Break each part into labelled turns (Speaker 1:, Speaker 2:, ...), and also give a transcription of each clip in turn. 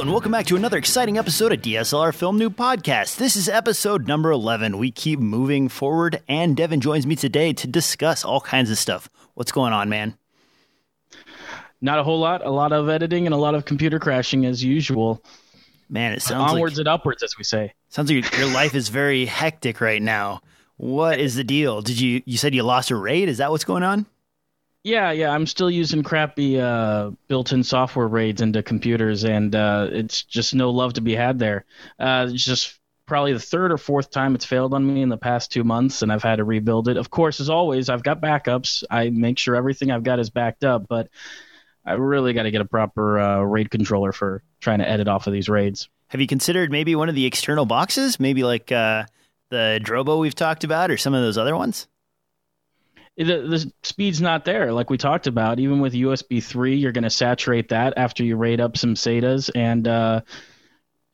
Speaker 1: Hello, and welcome back to another exciting episode of DSLR Film Noob Podcast. This is episode number 11. We keep moving forward, and Devin joins me today to discuss all kinds of stuff. What's going on, man?
Speaker 2: Not a whole lot. A lot of editing and a lot of computer crashing as usual.
Speaker 1: Man, it sounds
Speaker 2: onwards
Speaker 1: like,
Speaker 2: and upwards, as we say.
Speaker 1: Sounds like your life is very hectic right now. What is the deal? Did you you said you lost a raid? Is that what's going on?
Speaker 2: Yeah, yeah. I'm still using crappy uh, built-in software raids into computers, and uh, it's just no love to be had there. Uh, it's just probably the third or fourth time it's failed on me in the past two months, and I've had to rebuild it. Of course, as always, I've got backups. I make sure everything I've got is backed up, but I really got to get a proper uh, RAID controller for trying to edit off of these raids.
Speaker 1: Have you considered maybe one of the external boxes? Maybe like uh, the Drobo we've talked about, or some of those other ones?
Speaker 2: The, the speed's not there like we talked about even with usb 3 you're going to saturate that after you rate up some SATAs and uh,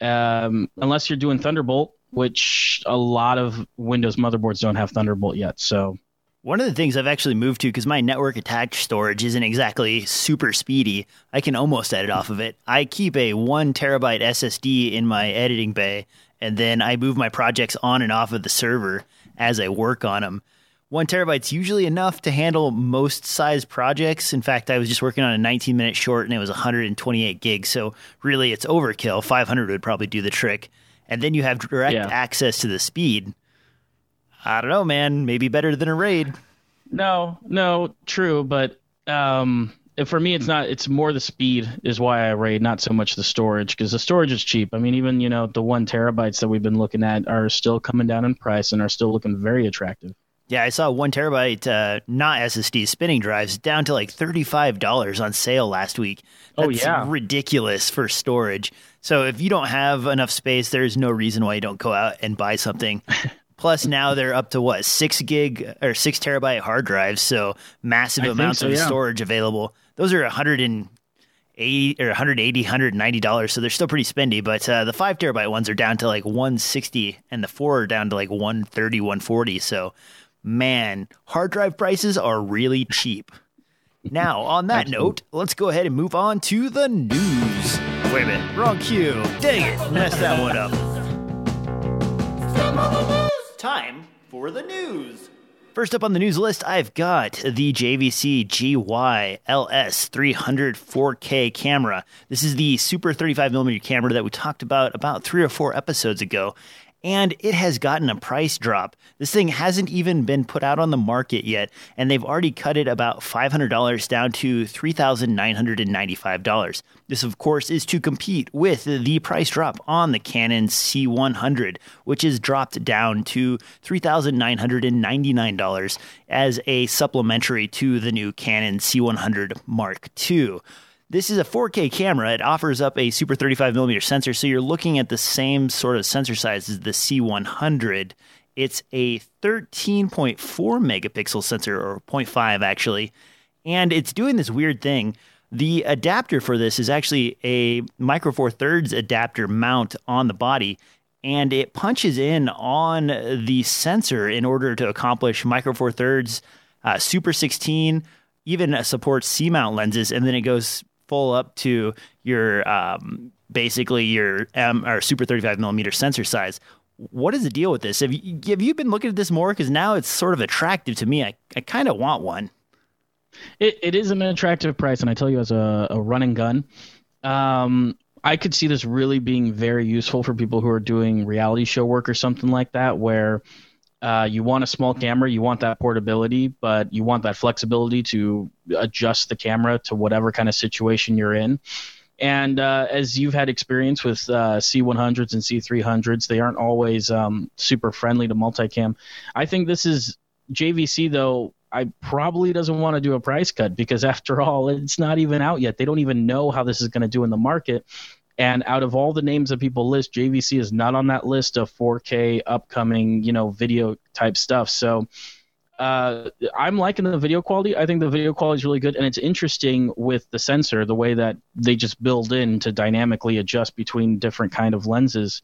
Speaker 2: um, unless you're doing thunderbolt which a lot of windows motherboards don't have thunderbolt yet so
Speaker 1: one of the things I've actually moved to because my network attached storage isn't exactly super speedy, I can almost edit off of it. I keep a one terabyte SSD in my editing bay, and then I move my projects on and off of the server as I work on them. One terabyte's usually enough to handle most size projects. In fact, I was just working on a 19 minute short and it was 128 gigs. So really, it's overkill. 500 would probably do the trick. And then you have direct yeah. access to the speed. I don't know, man. Maybe better than a raid.
Speaker 2: No, no, true. But um, for me, it's not. It's more the speed is why I raid, not so much the storage, because the storage is cheap. I mean, even you know the one terabytes that we've been looking at are still coming down in price and are still looking very attractive.
Speaker 1: Yeah, I saw one terabyte, uh, not SSD spinning drives down to like $35 on sale last week.
Speaker 2: Oh, That's oh, yeah.
Speaker 1: ridiculous for storage. So if you don't have enough space, there's no reason why you don't go out and buy something. Plus, now they're up to what, six gig or six terabyte hard drives. So massive I amounts so, of yeah. storage available. Those are 180 or 180 $190. So they're still pretty spendy. But uh, the five terabyte ones are down to like 160 and the four are down to like 130, 140. So man, hard drive prices are really cheap. Now, on that note, let's go ahead and move on to the news. Wait a minute, wrong cue. Dang it, messed that one up. Time for the news. First up on the news list, I've got the JVC GY LS 300 4K camera. This is the super 35mm camera that we talked about about three or four episodes ago and it has gotten a price drop. This thing hasn't even been put out on the market yet, and they've already cut it about $500 down to $3,995. This, of course, is to compete with the price drop on the Canon C100, which is dropped down to $3,999 as a supplementary to the new Canon C100 Mark II. This is a 4K camera. It offers up a super 35 millimeter sensor, so you're looking at the same sort of sensor size as the C100. It's a 13.4 megapixel sensor, or 0.5 actually, and it's doing this weird thing. The adapter for this is actually a Micro Four Thirds adapter mount on the body, and it punches in on the sensor in order to accomplish Micro Four Thirds, uh, Super 16, even supports C mount lenses, and then it goes full up to your um, basically your M or super 35 millimeter sensor size. What is the deal with this? Have you, have you been looking at this more? Because now it's sort of attractive to me. I, I kind of want one.
Speaker 2: It, it is an attractive price, and I tell you, as a, a run and gun, um, I could see this really being very useful for people who are doing reality show work or something like that, where uh, you want a small camera, you want that portability, but you want that flexibility to adjust the camera to whatever kind of situation you're in. And uh, as you've had experience with uh, C100s and C300s, they aren't always um, super friendly to multicam. I think this is JVC though. I probably doesn't want to do a price cut because after all, it's not even out yet. They don't even know how this is going to do in the market. And out of all the names that people list, JVC is not on that list of 4K upcoming, you know, video type stuff. So uh, I'm liking the video quality. I think the video quality is really good, and it's interesting with the sensor, the way that they just build in to dynamically adjust between different kind of lenses.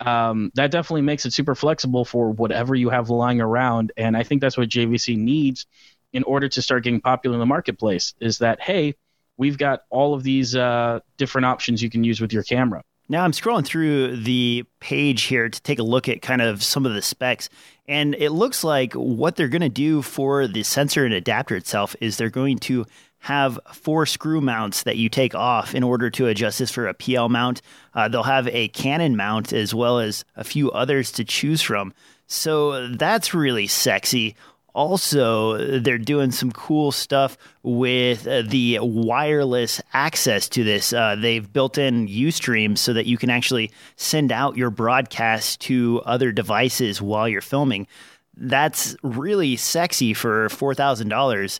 Speaker 2: Um, that definitely makes it super flexible for whatever you have lying around, and I think that's what JVC needs in order to start getting popular in the marketplace. Is that hey, we've got all of these uh, different options you can use with your camera.
Speaker 1: Now I'm scrolling through the page here to take a look at kind of some of the specs. And it looks like what they're going to do for the sensor and adapter itself is they're going to have four screw mounts that you take off in order to adjust this for a PL mount. Uh, they'll have a Canon mount as well as a few others to choose from. So that's really sexy. Also, they're doing some cool stuff with uh, the wireless access to this. Uh, they've built in Ustream so that you can actually send out your broadcast to other devices while you're filming. That's really sexy for $4,000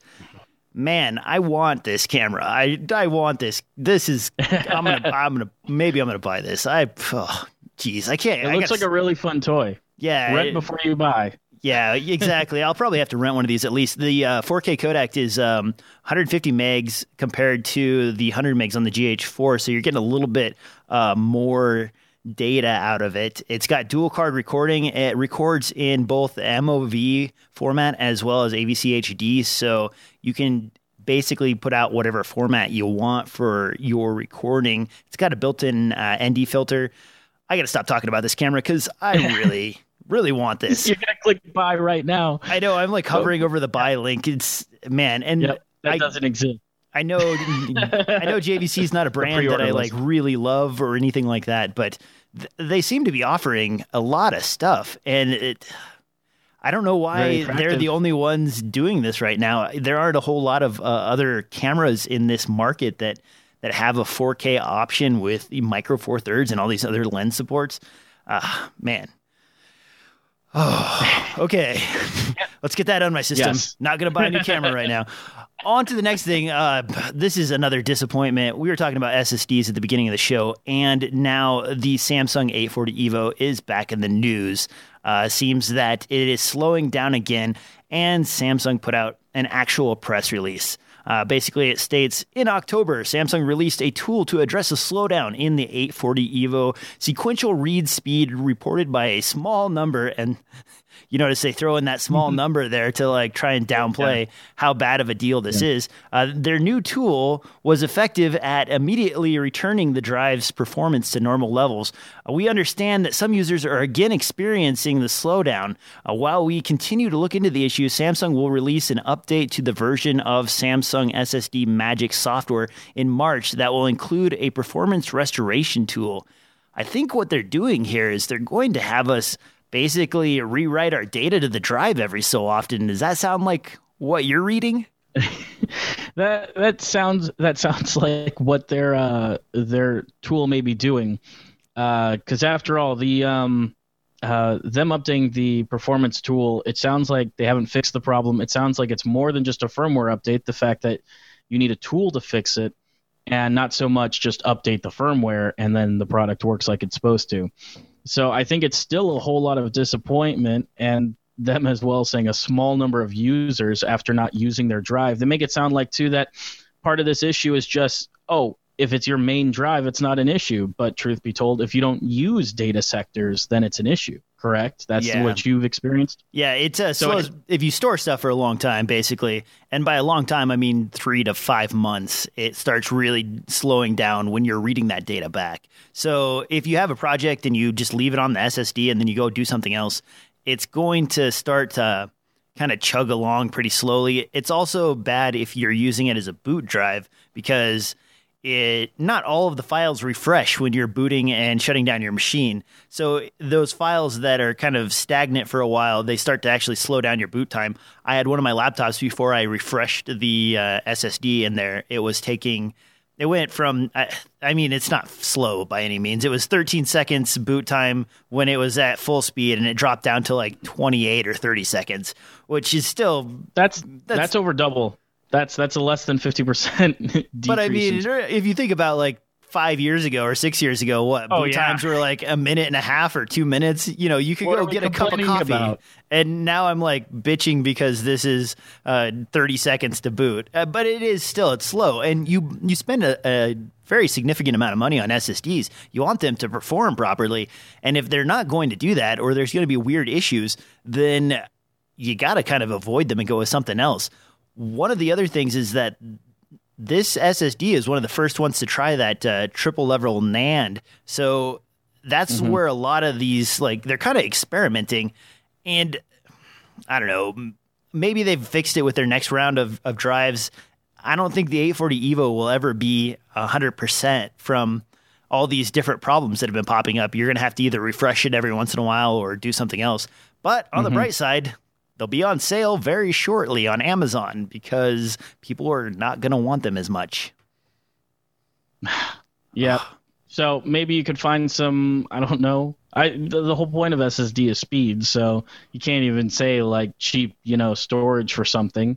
Speaker 1: man, I want this camera. I I want this. This is I'm gonna I'm gonna maybe I'm gonna buy this. I oh, jeez, I can't.
Speaker 2: It
Speaker 1: I
Speaker 2: looks
Speaker 1: gotta,
Speaker 2: like a really fun toy.
Speaker 1: Yeah,
Speaker 2: rent
Speaker 1: it,
Speaker 2: before you buy.
Speaker 1: Yeah, exactly. I'll probably have to rent one of these at least. The uh, 4K codec is um, 150 megs compared to the 100 megs on the GH4, so you're getting a little bit uh, more data out of it. It's got dual card recording. It records in both MOV format as well as AVC HD, so you can basically put out whatever format you want for your recording. It's got a built-in uh, ND filter. I got to stop talking about this camera because I really, really want this.
Speaker 2: You're gonna click buy right now.
Speaker 1: I know. I'm like hovering over the buy link. It's man, and
Speaker 2: Yep, that
Speaker 1: I,
Speaker 2: doesn't exist.
Speaker 1: I know, I know JVC is not a brand that I like really love or anything like that, but th- they seem to be offering a lot of stuff, and it. I don't know why they're the only ones doing this right now. There aren't a whole lot of uh, other cameras in this market that that have a 4K option with the micro four thirds and all these other lens supports. Ah, man. Oh, okay. Let's get that on my system.
Speaker 2: Yes.
Speaker 1: Not going to buy a new camera right now. On to the next thing. Uh, this is another disappointment. We were talking about SSDs at the beginning of the show, and now the Samsung 840 Evo is back in the news. Uh, seems that it is slowing down again, and Samsung put out an actual press release. Uh, basically, it states in October, Samsung released a tool to address a slowdown in the 840 Evo sequential read speed reported by a small number. And you notice they throw in that small number there to like try and downplay how bad of a deal this is. Uh, their new tool was effective at immediately returning the drive's performance to normal levels. Uh, we understand that some users are again experiencing the slowdown. Uh, while we continue to look into the issue, Samsung will release an update to the version of Samsung SSD Magician software in March that will include a performance restoration tool. I think what they're doing here is they're going to have us basically rewrite our data to the drive every so often. Does that sound like what you're reading?
Speaker 2: That that sounds that sounds like what their uh, their tool may be doing, because after all, the um, uh, them updating the performance tool, it sounds like they haven't fixed the problem. It sounds like it's more than just a firmware update. The fact that you need a tool to fix it, and not so much just update the firmware and then the product works like it's supposed to. So I think it's still a whole lot of disappointment and them as well saying a small number of users after not using their drive. They make it sound like too that part of this issue is just oh if it's your main drive it's not an issue but truth be told if you don't use data sectors then it's an issue correct that's
Speaker 1: Yeah.
Speaker 2: what you've experienced
Speaker 1: Yeah, it uh,
Speaker 2: So
Speaker 1: slows if you store stuff for a long time, basically, and by a long time I mean three to five months. It starts really slowing down when you're reading that data back. So if you have a project and you just leave it on the SSD and then you go do something else, it's going to start to kind of chug along pretty slowly. It's also bad if you're using it as a boot drive because it not all of the files refresh when you're booting and shutting down your machine. So those files that are kind of stagnant for a while, they start to actually slow down your boot time. I had one of my laptops before I refreshed the uh, SSD in there. It was taking it went from I, I mean it's not slow by any means. It was 13 seconds boot time when it was at full speed and it dropped down to like 28 or 30 seconds, which is still
Speaker 2: that's
Speaker 1: That's-
Speaker 2: that's, over double that's that's a less than 50% decrease
Speaker 1: But I mean, if you think about like five years ago or six years ago, what
Speaker 2: Oh,
Speaker 1: boot
Speaker 2: yeah.
Speaker 1: times were like a minute and a half or two minutes. You know, you could
Speaker 2: What
Speaker 1: go get a cup of coffee,
Speaker 2: about?
Speaker 1: and now I'm like bitching because this is uh, 30 seconds to boot. Uh, but it is still it's slow, and you you spend a, a very significant amount of money on SSDs. You want them to perform properly, and if they're not going to do that, or there's going to be weird issues, then you got to kind of avoid them and go with something else. One of the other things is that this SSD is one of the first ones to try that uh, triple level NAND. So that's mm-hmm. where a lot of these like they're kind of experimenting, and I don't know. Maybe they've fixed it with their next round of, of drives. I don't think the 840 Evo will ever be 100% from all these different problems that have been popping up. You're going to have to either refresh it every once in a while or do something else. But on mm-hmm. the bright side, they'll be on sale very shortly on Amazon because people are not going to want them as much.
Speaker 2: yeah. So maybe you could find some, I don't know. I the, the, whole point of SSD is speed, so you can't even say like cheap, you know, storage for something.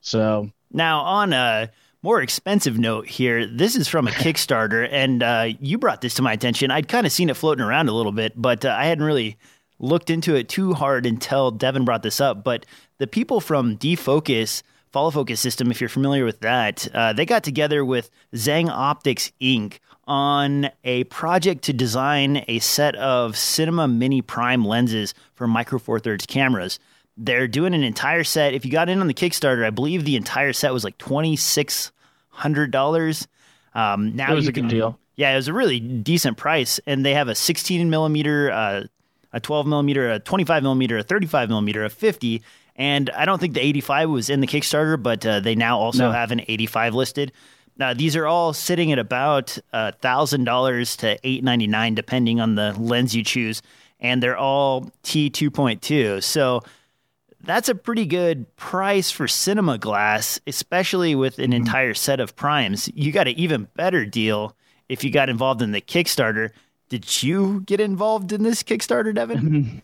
Speaker 2: So
Speaker 1: now on a more expensive note here, this is from a Kickstarter, and uh, you brought this to my attention. I'd kind of seen it floating around a little bit, but uh, I hadn't really looked into it too hard until Devin brought this up. But the people from Defocus, Follow Focus System, if you're familiar with that, uh, they got together with Zhang Optics Inc. on a project to design a set of Cinema Mini Prime lenses for Micro Four Thirds cameras. They're doing an entire set. If you got in on the Kickstarter, I believe the entire set was like twenty six hundred dollars. Um, now
Speaker 2: it was
Speaker 1: a
Speaker 2: can, good deal.
Speaker 1: Yeah, it was a really decent price, and they have a 16 millimeter uh, a 12 millimeter, a 25 millimeter, a 35 millimeter, a 50. And I don't think the 85 was in the Kickstarter, but uh, they now also no. have an 85 listed. Now, these are all sitting at about $1,000 to 899, depending on the lens you choose. And they're all T2.2. So that's a pretty good price for cinema glass, especially with an mm-hmm. entire set of primes. You got an even better deal if you got involved in the Kickstarter did you get involved in this Kickstarter, Devin?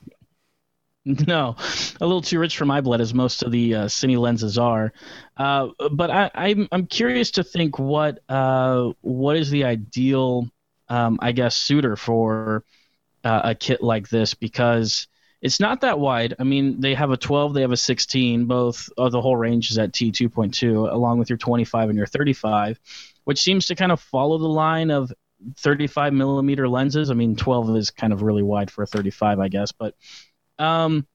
Speaker 2: no, a little too rich for my blood, as most of the uh, cine lenses are. Uh, but I, am I'm, I'm curious to think what uh, what is the ideal, um, I guess, suitor for uh, a kit like this because it's not that wide. I mean, they have a 12, they have a 16. Both of the whole range is at T2.2, along with your 25 and your 35, which seems to kind of follow the line of 35 millimeter lenses. I mean, 12 is kind of really wide for a 35, I guess. But, um,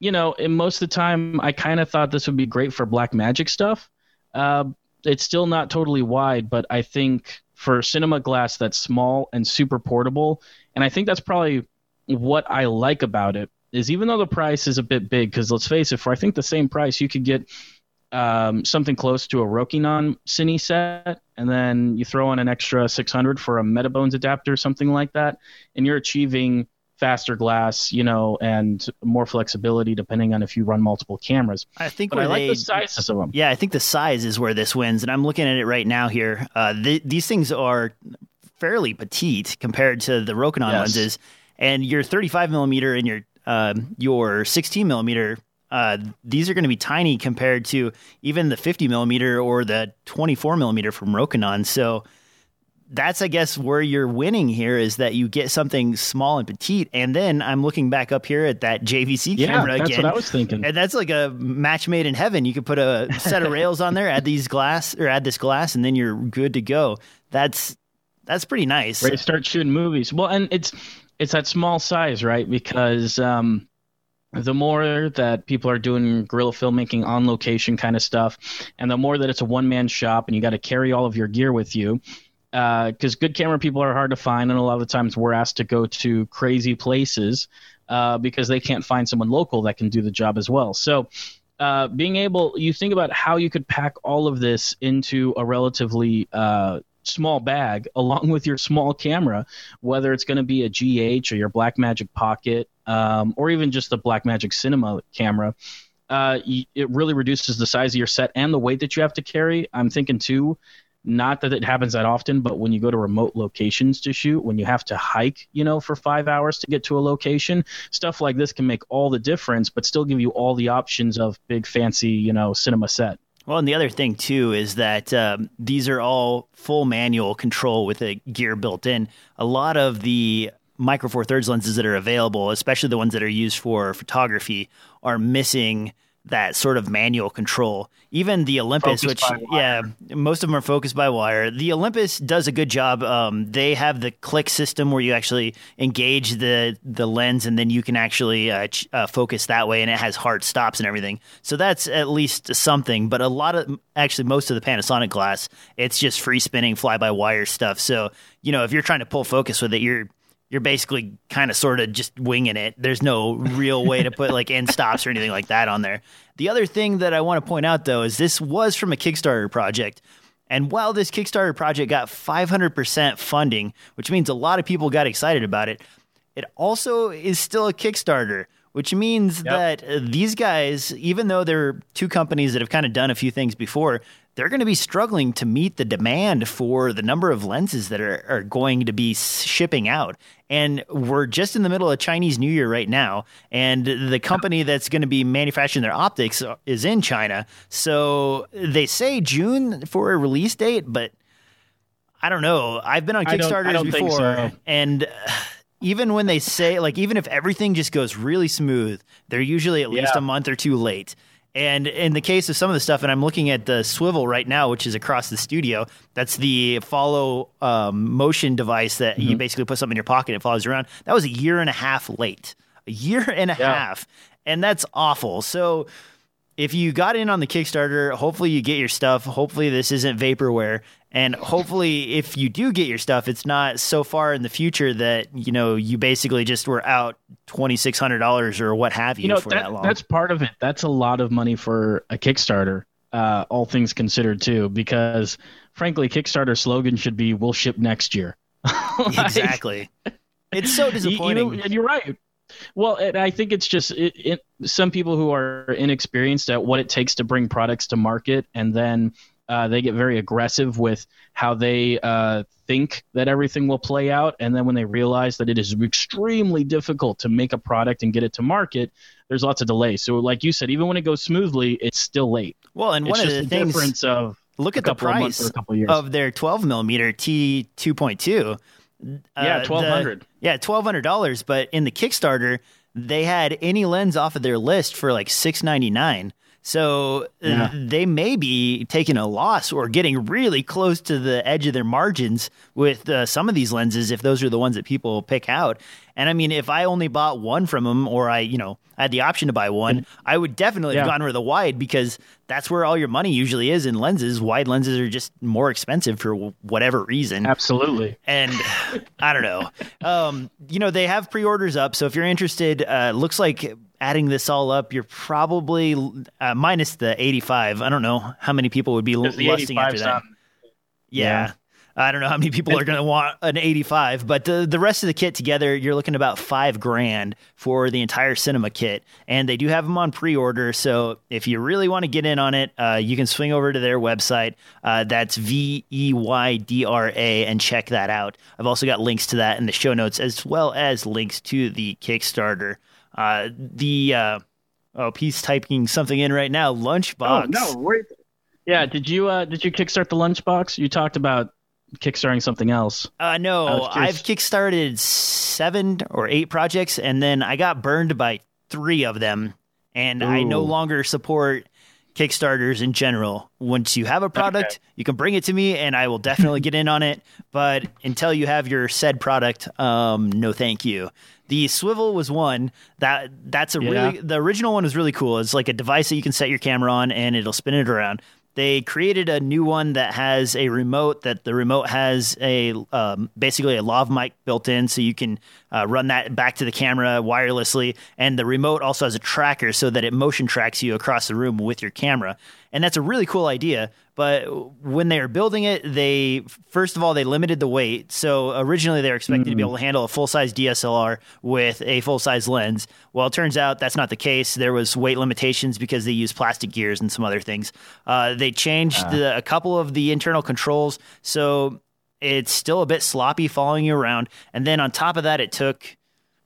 Speaker 2: you know, most of the time, I kind of thought this would be great for black magic stuff. Uh, it's still not totally wide, but I think for cinema glass that's small and super portable, and I think that's probably what I like about it is even though the price is a bit big, because let's face it, for I think the same price, you could get um, something close to a Rokinon Cine set, and then you throw on an extra 600 for a Metabones adapter, something like that, and you're achieving faster glass, you know, and more flexibility depending on if you run multiple cameras.
Speaker 1: I think
Speaker 2: but I like
Speaker 1: they,
Speaker 2: the sizes of them.
Speaker 1: Yeah, I think the size is where this wins, and I'm looking at it right now here. Uh, th- these things are fairly petite compared to the Rokinon yes. lenses, and your 35 millimeter and your uh, your 16 millimeter uh, these are going to be tiny compared to even the 50 millimeter or the 24 millimeter from Rokinon. So that's, I guess, where you're winning here is that you get something small and petite. And then I'm looking back up here at that JVC
Speaker 2: yeah,
Speaker 1: camera
Speaker 2: that's
Speaker 1: again.
Speaker 2: That's what I was thinking.
Speaker 1: And that's like a match made in heaven. You could put a set of rails on there, add these glass or add this glass, and then you're good to go. That's that's pretty nice.
Speaker 2: Ready to start shooting movies. Well, and it's it's that small size, right? Because um, the more that people are doing guerrilla filmmaking on location kind of stuff, and the more that it's a one man shop and you got to carry all of your gear with you, because uh, good camera people are hard to find, and a lot of the times we're asked to go to crazy places uh, because they can't find someone local that can do the job as well. So, uh, being able, you think about how you could pack all of this into a relatively uh, small bag along with your small camera, whether it's going to be a GH or your Blackmagic Pocket um, or even just the Blackmagic Cinema camera. Uh, it really reduces the size of your set and the weight that you have to carry. I'm thinking too, not that it happens that often, but when you go to remote locations to shoot, when you have to hike, you know, for five hours to get to a location, stuff like this can make all the difference, but still give you all the options of big fancy, you know, cinema set.
Speaker 1: Well, and the other thing too is that um, these are all full manual control with a gear built in. A lot of the micro four thirds lenses that are available, especially the ones that are used for photography, are missing that sort of manual control. Even the Olympus, which yeah, most of them are focused by wire. The Olympus does a good job. Um, they have the click system where you actually engage the the lens, and then you can actually uh, ch- uh, focus that way, and it has hard stops and everything. So that's at least something. But a lot of actually most of the Panasonic glass, it's just free spinning, fly by wire stuff. So you know if you're trying to pull focus with it, you're you're basically kind of sort of just winging it. There's no real way to put like end stops or anything like that on there. The other thing that I want to point out though is this was from a Kickstarter project. And while this Kickstarter project got 500% funding, which means a lot of people got excited about it, it also is still a Kickstarter, which means
Speaker 2: Yep.
Speaker 1: that uh, these guys, even though they're two companies that have kind of done a few things before, they're going to be struggling to meet the demand for the number of lenses that are, are going to be shipping out. And we're just in the middle of Chinese New Year right now, and the company that's going to be manufacturing their optics is in China. So they say June for a release date, but I don't know. I've been on
Speaker 2: I don't- I
Speaker 1: Kickstarters
Speaker 2: don't
Speaker 1: before,
Speaker 2: so.
Speaker 1: and uh, even when they say like even if everything just goes really smooth, they're usually at least
Speaker 2: Yeah.
Speaker 1: a month or two late. And in the case of some of the stuff, and I'm looking at the Swivl right now, which is across the studio. That's the follow um, motion device that
Speaker 2: Mm-hmm.
Speaker 1: you basically put something in your pocket it follows around. That was a year and a half late. A year and a
Speaker 2: Yeah.
Speaker 1: half, and that's awful. So if you got in on the Kickstarter, hopefully you get your stuff. Hopefully this isn't vaporware. And hopefully if you do get your stuff, it's not so far in the future that, you know, you basically just were out twenty six hundred dollars or what have you,
Speaker 2: You know,
Speaker 1: for that,
Speaker 2: that,
Speaker 1: long.
Speaker 2: that's part of it. That's a lot of money for a Kickstarter, uh, all things considered, too, because frankly, Kickstarter slogan should be "We'll ship next year." Like,
Speaker 1: exactly. It's so
Speaker 2: you- you know,
Speaker 1: disappointing.
Speaker 2: and you're right. Well, and I think it's just it, it, some people who are inexperienced at what it takes to bring products to market, and then uh, they get very aggressive with how they uh, think that everything will play out, and then when they realize that it is extremely difficult to make a product and get it to market, there's lots of delays. So, like you said, even when it goes smoothly, it's still late.
Speaker 1: well, and
Speaker 2: It's
Speaker 1: one of the
Speaker 2: the
Speaker 1: things
Speaker 2: difference of
Speaker 1: look at the
Speaker 2: couple of months
Speaker 1: price
Speaker 2: or a couple of
Speaker 1: of their 12 millimeter T 2.2.
Speaker 2: yeah,
Speaker 1: Uh,
Speaker 2: twelve hundred.
Speaker 1: Yeah, twelve hundred dollars. But in the Kickstarter, they had any lens off of their list for like six ninety nine. So uh,
Speaker 2: Yeah.
Speaker 1: they may be taking a loss or getting really close to the edge of their margins with uh, some of these lenses if those are the ones that people pick out. And I mean, if I only bought one from them, or I, you know, I had the option to buy one, I would definitely have
Speaker 2: Yeah.
Speaker 1: gone with the wide because that's where all your money usually is in lenses. Wide lenses are just more expensive for whatever reason
Speaker 2: Absolutely.
Speaker 1: and I don't know. Um, you know, they have pre-orders up, so if you're interested, uh, looks like adding this all up, you're probably uh, minus the 85. I don't know how many people would be l- lusting after that.
Speaker 2: not-
Speaker 1: Yeah.
Speaker 2: Yeah.
Speaker 1: I don't know how many people are going to want an 85, but the, the rest of the kit together, you're looking about five grand for the entire cinema kit. And they do have them on pre order. So if you really want to get in on it, uh, you can swing over to their website. Uh, that's V E Y D R A and check that out. I've also got links to that in the show notes, as well as links to the Kickstarter. Uh, the, uh, oh, he's typing something in right now. Lunchbox.
Speaker 2: Oh no! Wait. Yeah, did you uh did you kickstart the lunchbox? You talked about kickstarting something else.
Speaker 1: Uh, no, I've kickstarted seven or eight projects, and then I got burned by three of them, and I no longer support Kickstarters in general. Once you have a product, you can bring it to me, and I will definitely get in on it. But until you have your said product, um, no, thank you. The Swivl was one that that's a
Speaker 2: Yeah.
Speaker 1: really the original one was really cool. It's like a device that you can set your camera on, and it'll spin it around. They created a new one that has a remote. That the remote has a um, basically a lav mic built in, so you can uh, run that back to the camera wirelessly. And the remote also has a tracker, so that it motion tracks you across the room with your camera. And that's a really cool idea. But when they were building it, they first of all they limited the weight. So originally they were expecting to be able to handle a full size DSLR with a full size lens. Well, it turns out that's not the case. There was weight limitations because they used plastic gears and some other things. Uh, they changed the, a couple of the internal controls, so it's still a bit sloppy following you around. And then on top of that, it took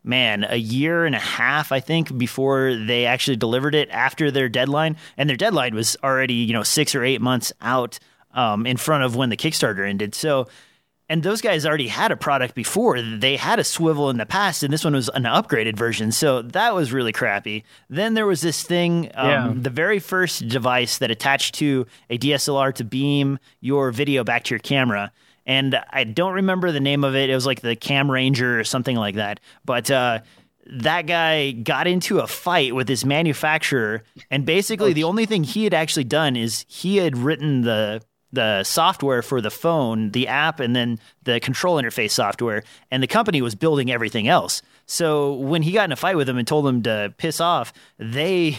Speaker 1: man, a year and a half, I think, before they actually delivered it after their deadline. And their deadline was already, you know, six or eight months out um, in front of when the Kickstarter ended. So and those guys already had a product before. They had a Swivl in the past, and this one was an upgraded version. So that was really crappy. Then there was this thing, um,
Speaker 2: Yeah.
Speaker 1: the very first device that attached to a DSLR to beam your video back to your camera. And I don't remember the name of it. It was like the Cam Ranger or something like that. But uh, that guy got into a fight with his manufacturer, and basically the only thing he had actually done is he had written the the software for the phone, the app, and then the control interface software, and the company was building everything else. So when he got in a fight with him and told him to piss off, they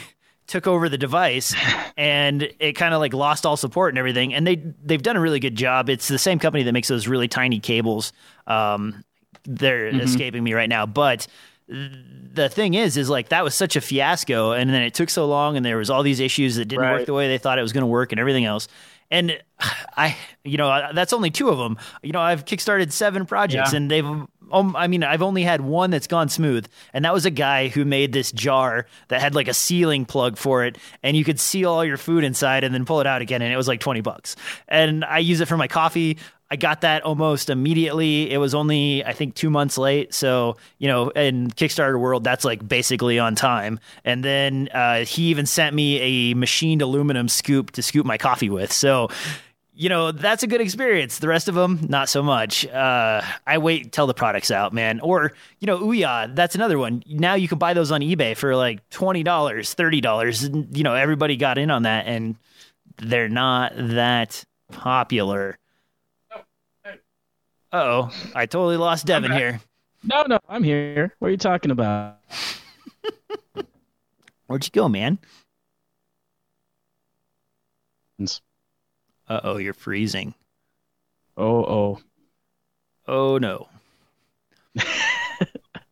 Speaker 1: took over the device and it kind of like lost all support and everything and they they've done a really good job. It's the same company that makes those really tiny cables um they're escaping me right now but the thing is is like that was such a fiasco and then it took so long and there was all these issues that didn't work the way they thought it was going to work and everything else and i you know that's only two of them you know i've kickstarted seven projects
Speaker 2: Yeah.
Speaker 1: and they've um, i mean i've only had one that's gone smooth and that was a guy who made this jar that had like a sealing plug for it and you could seal all your food inside and then pull it out again and it was like 20 bucks and i use it for my coffee I got that almost immediately. It was only, I think, two months late. So, you know, in Kickstarter world, that's like basically on time. And then uh, he even sent me a machined aluminum scoop to scoop my coffee with. So, you know, that's a good experience. The rest of them, not so much. Uh, I wait till the product's out, man. Or, you know, Ouya, that's another one. Now you can buy those on eBay for like $20, $30. And, you know, everybody got in on that and they're not that popular. Oh, I totally lost Devin here.
Speaker 2: No, no, I'm here. What are you talking about?
Speaker 1: Where'd you go, man? Uh oh, you're freezing.
Speaker 2: Oh, oh.
Speaker 1: Oh no.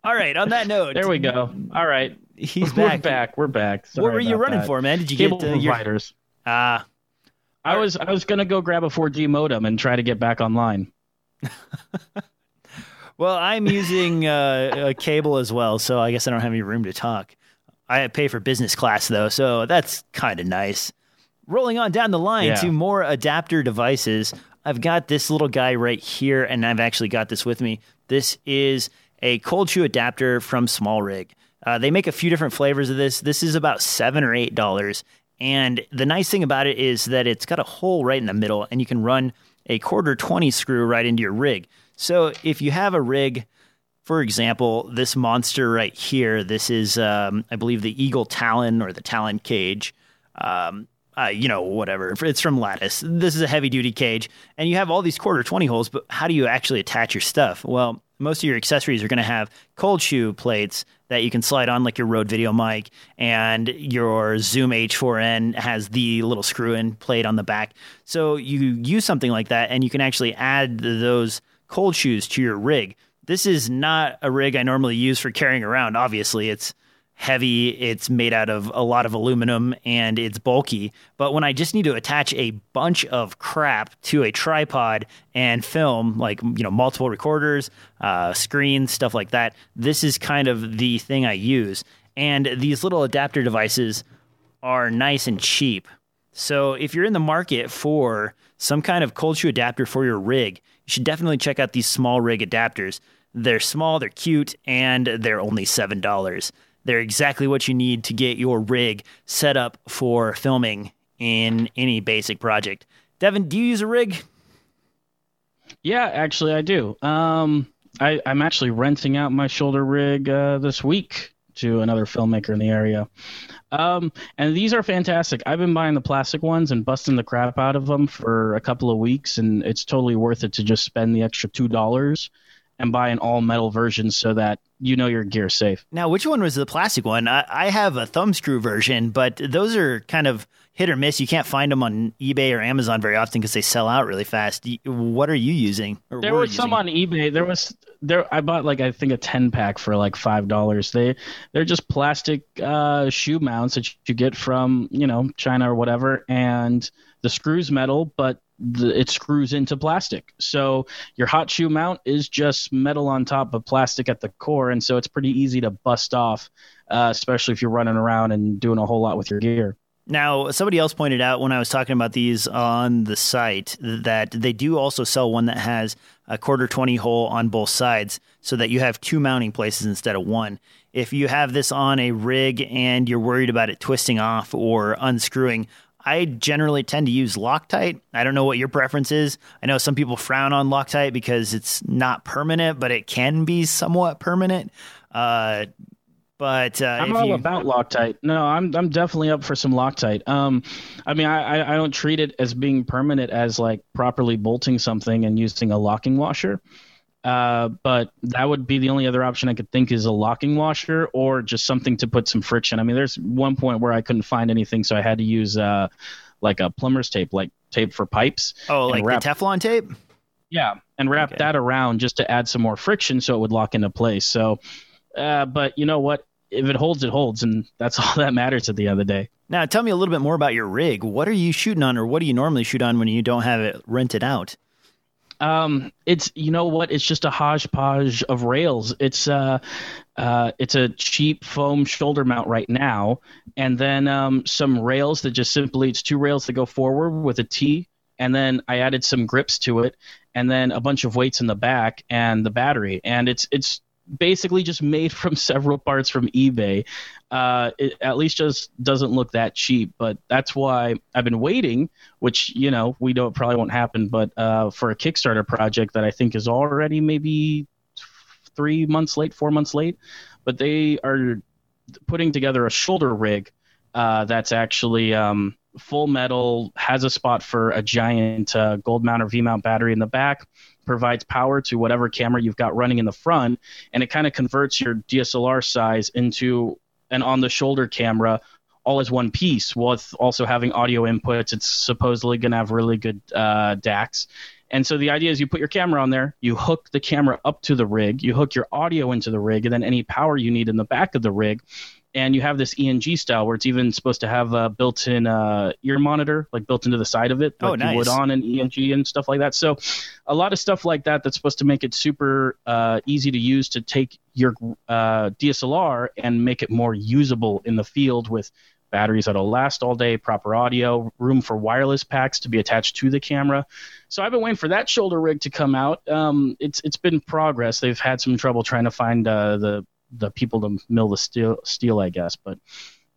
Speaker 1: All right, on that note,
Speaker 2: There we go. All right.
Speaker 1: He's
Speaker 2: We're
Speaker 1: back.
Speaker 2: back. We're back.
Speaker 1: What were you running
Speaker 2: that.
Speaker 1: for, man? Did you
Speaker 2: Cable
Speaker 1: get uh, your
Speaker 2: providers.
Speaker 1: Ah,
Speaker 2: I was I was gonna go grab a 4G modem and try to get back online.
Speaker 1: well, I'm using uh, a cable as well, so I guess I don't have any room to talk. I pay for business class though, so that's kind of nice. Rolling on down the line
Speaker 2: Yeah.
Speaker 1: to more adapter devices, I've got this little guy right here, and I've actually got this with me. This is a cold shoe adapter from Small Rig. Uh, they make a few different flavors of this. This is about seven or eight dollars, and the nice thing about it is that it's got a hole right in the middle, and you can run a quarter twenty screw right into your rig. So if you have a rig for example, this monster right here, this is, um, I believe, the Eagle Talon or the Talon cage. Um, uh, you know, whatever. It's from Lattice. This is a heavy duty cage, and you have all these quarter 20 holes, but how do you actually attach your stuff? Well, most of your accessories are going to have cold shoe plates that you can slide on, like your Rode Video mic, and your Zoom H4n has the little screw in plate on the back. So you use something like that, and you can actually add those cold shoes to your rig. This is not a rig I normally use for carrying around. Obviously, it's heavy, it's made out of a lot of aluminum, and it's bulky. But when I just need to attach a bunch of crap to a tripod and film, like you know, multiple recorders, uh, screens, stuff like that, this is kind of the thing I use. And these little adapter devices are nice and cheap. So if you're in the market for some kind of cold shoe adapter for your rig, you should definitely check out these small rig adapters. They're small, they're cute, and they're only $7. They're exactly what you need to get your rig set up for filming in any basic project. Devin, do you use a rig?
Speaker 2: Yeah, actually, I do. Um, I, I'm actually renting out my shoulder rig uh, this week to another filmmaker in the area. Um, and these are fantastic. I've been buying the plastic ones and busting the crap out of them for a couple of weeks, and it's totally worth it to just spend the extra two dollars and buy an all metal version so that you know your gear's safe.
Speaker 1: Now, which one was the plastic one? I, I have a thumb screw version, but those are kind of hit or miss. You can't find them on eBay or Amazon very often because they sell out really fast. What are you using? Or
Speaker 2: There
Speaker 1: were
Speaker 2: some
Speaker 1: using?
Speaker 2: on eBay. There was there. I bought like I think a ten pack for like five dollars. They they're just plastic uh, shoe mounts that you get from you know China or whatever, and the screws metal, but the, it screws into plastic. So your hot shoe mount is just metal on top of plastic at the core, and so it's pretty easy to bust off, uh, especially if you're running around and doing a whole lot with your gear.
Speaker 1: Now, somebody else pointed out when I was talking about these on the site that they do also sell one that has a quarter 20 hole on both sides so that you have two mounting places instead of one. If you have this on a rig and you're worried about it twisting off or unscrewing, I generally tend to use Loctite. I don't know what your preference is. I know some people frown on Loctite because it's not permanent, but it can be somewhat permanent. Uh, but uh,
Speaker 2: I'm all
Speaker 1: you,
Speaker 2: about Loctite. No, I'm I'm definitely up for some Loctite. Um, I mean, I I don't treat it as being permanent as like properly bolting something and using a locking washer. Uh, but that would be the only other option I could think is a locking washer or just something to put some friction. I mean, there's one point where I couldn't find anything, so I had to use uh, like a plumber's tape, like tape for pipes.
Speaker 1: Oh, like wrap, the Teflon tape.
Speaker 2: Yeah, and wrap okay. that around just to add some more friction so it would lock into place. So, uh, but you know what? If it holds, it holds, and that's all that matters at the end of the day.
Speaker 1: Now, tell me a little bit more about your rig. What are you shooting on, or what do you normally shoot on when you don't have it rented out?
Speaker 2: Um, it's you know what? It's just a hodgepodge of rails. It's uh, uh, it's a cheap foam shoulder mount right now, and then um, some rails that just simply it's two rails that go forward with a T, and then I added some grips to it, and then a bunch of weights in the back and the battery, and it's it's basically just made from several parts from eBay. Uh, it at least just doesn't look that cheap, but that's why I've been waiting, which, you know, we know it probably won't happen, but uh, for a Kickstarter project that I think is already maybe three months late, four months late, but they are putting together a shoulder rig uh, that's actually um, full metal, has a spot for a giant uh, gold mount or V mount battery in the back, provides power to whatever camera you've got running in the front, and it kind of converts your DSLR size into an on the shoulder camera all as one piece with also having audio inputs. It's supposedly going to have really good uh, DACs. And so the idea is you put your camera on there, you hook the camera up to the rig, you hook your audio into the rig, and then any power you need in the back of the rig and you have this ENG style where it's even supposed to have a built-in uh, ear monitor, like built into the side of it,
Speaker 1: oh,
Speaker 2: like
Speaker 1: nice.
Speaker 2: you would on an ENG and stuff like that. So, a lot of stuff like that that's supposed to make it super uh, easy to use to take your uh, DSLR and make it more usable in the field with batteries that'll last all day, proper audio, room for wireless packs to be attached to the camera. So I've been waiting for that shoulder rig to come out. Um, it's it's been progress. They've had some trouble trying to find uh, the the people to mill the steel, steel I guess. But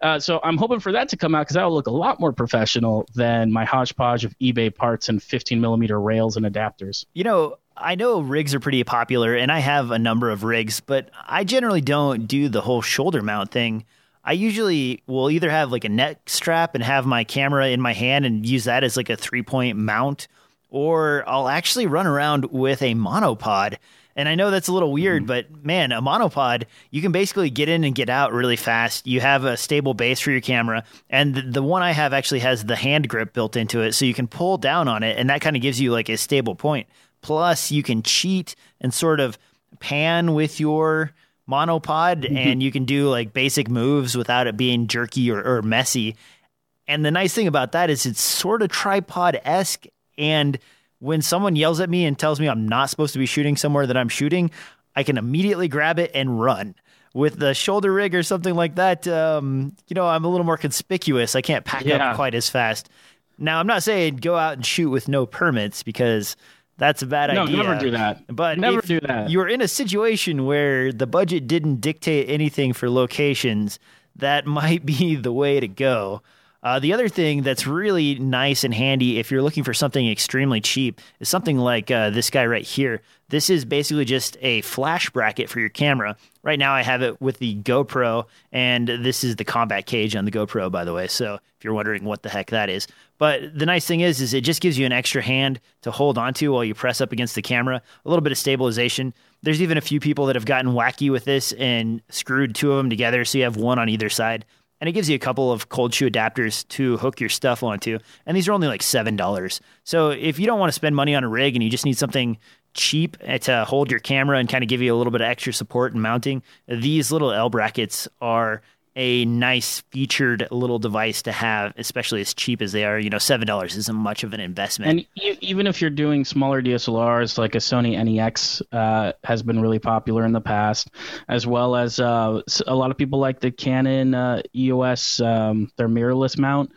Speaker 2: uh, so I'm hoping for that to come out because that will look a lot more professional than my hodgepodge of eBay parts and 15 millimeter rails and adapters.
Speaker 1: You know, I know rigs are pretty popular, and I have a number of rigs, but I generally don't do the whole shoulder mount thing. I usually will either have like a neck strap and have my camera in my hand and use that as like a three point mount, or I'll actually run around with a monopod and I know that's a little weird, mm-hmm. but man, a monopod, you can basically get in and get out really fast. You have a stable base for your camera, and the, the one I have actually has the hand grip built into it, so you can pull down on it, and that kind of gives you like a stable point. Plus, you can cheat and sort of pan with your monopod, mm-hmm. and you can do like basic moves without it being jerky or, or messy. And the nice thing about that is it's sort of tripod esque and when someone yells at me and tells me I'm not supposed to be shooting somewhere that I'm shooting, I can immediately grab it and run. With the shoulder rig or something like that, um, you know, I'm a little more conspicuous. I can't pack yeah. up quite as fast. Now, I'm not saying go out and shoot with no permits because that's a bad
Speaker 2: no,
Speaker 1: idea.
Speaker 2: No, never do that.
Speaker 1: But
Speaker 2: never do that.
Speaker 1: You're in a situation where the budget didn't dictate anything for locations. That might be the way to go. Uh, the other thing that's really nice and handy if you're looking for something extremely cheap is something like uh, this guy right here. This is basically just a flash bracket for your camera. Right now, I have it with the GoPro, and this is the combat cage on the GoPro, by the way. So if you're wondering what the heck that is, but the nice thing is, is it just gives you an extra hand to hold onto while you press up against the camera. A little bit of stabilization. There's even a few people that have gotten wacky with this and screwed two of them together, so you have one on either side and it gives you a couple of cold shoe adapters to hook your stuff onto. And these are only like $7. So if you don't want to spend money on a rig and you just need something cheap eh, to hold your camera and kind of give you a little bit of extra support and mounting, these little L brackets are a nice featured little device to have, especially as cheap as they are. You know, seven dollars isn't much of an investment.
Speaker 2: And even if you're doing smaller DSLRs, like a Sony NEX uh, has been really popular in the past, as well as uh, a lot of people like the Canon uh, EOS, um, their mirrorless mount.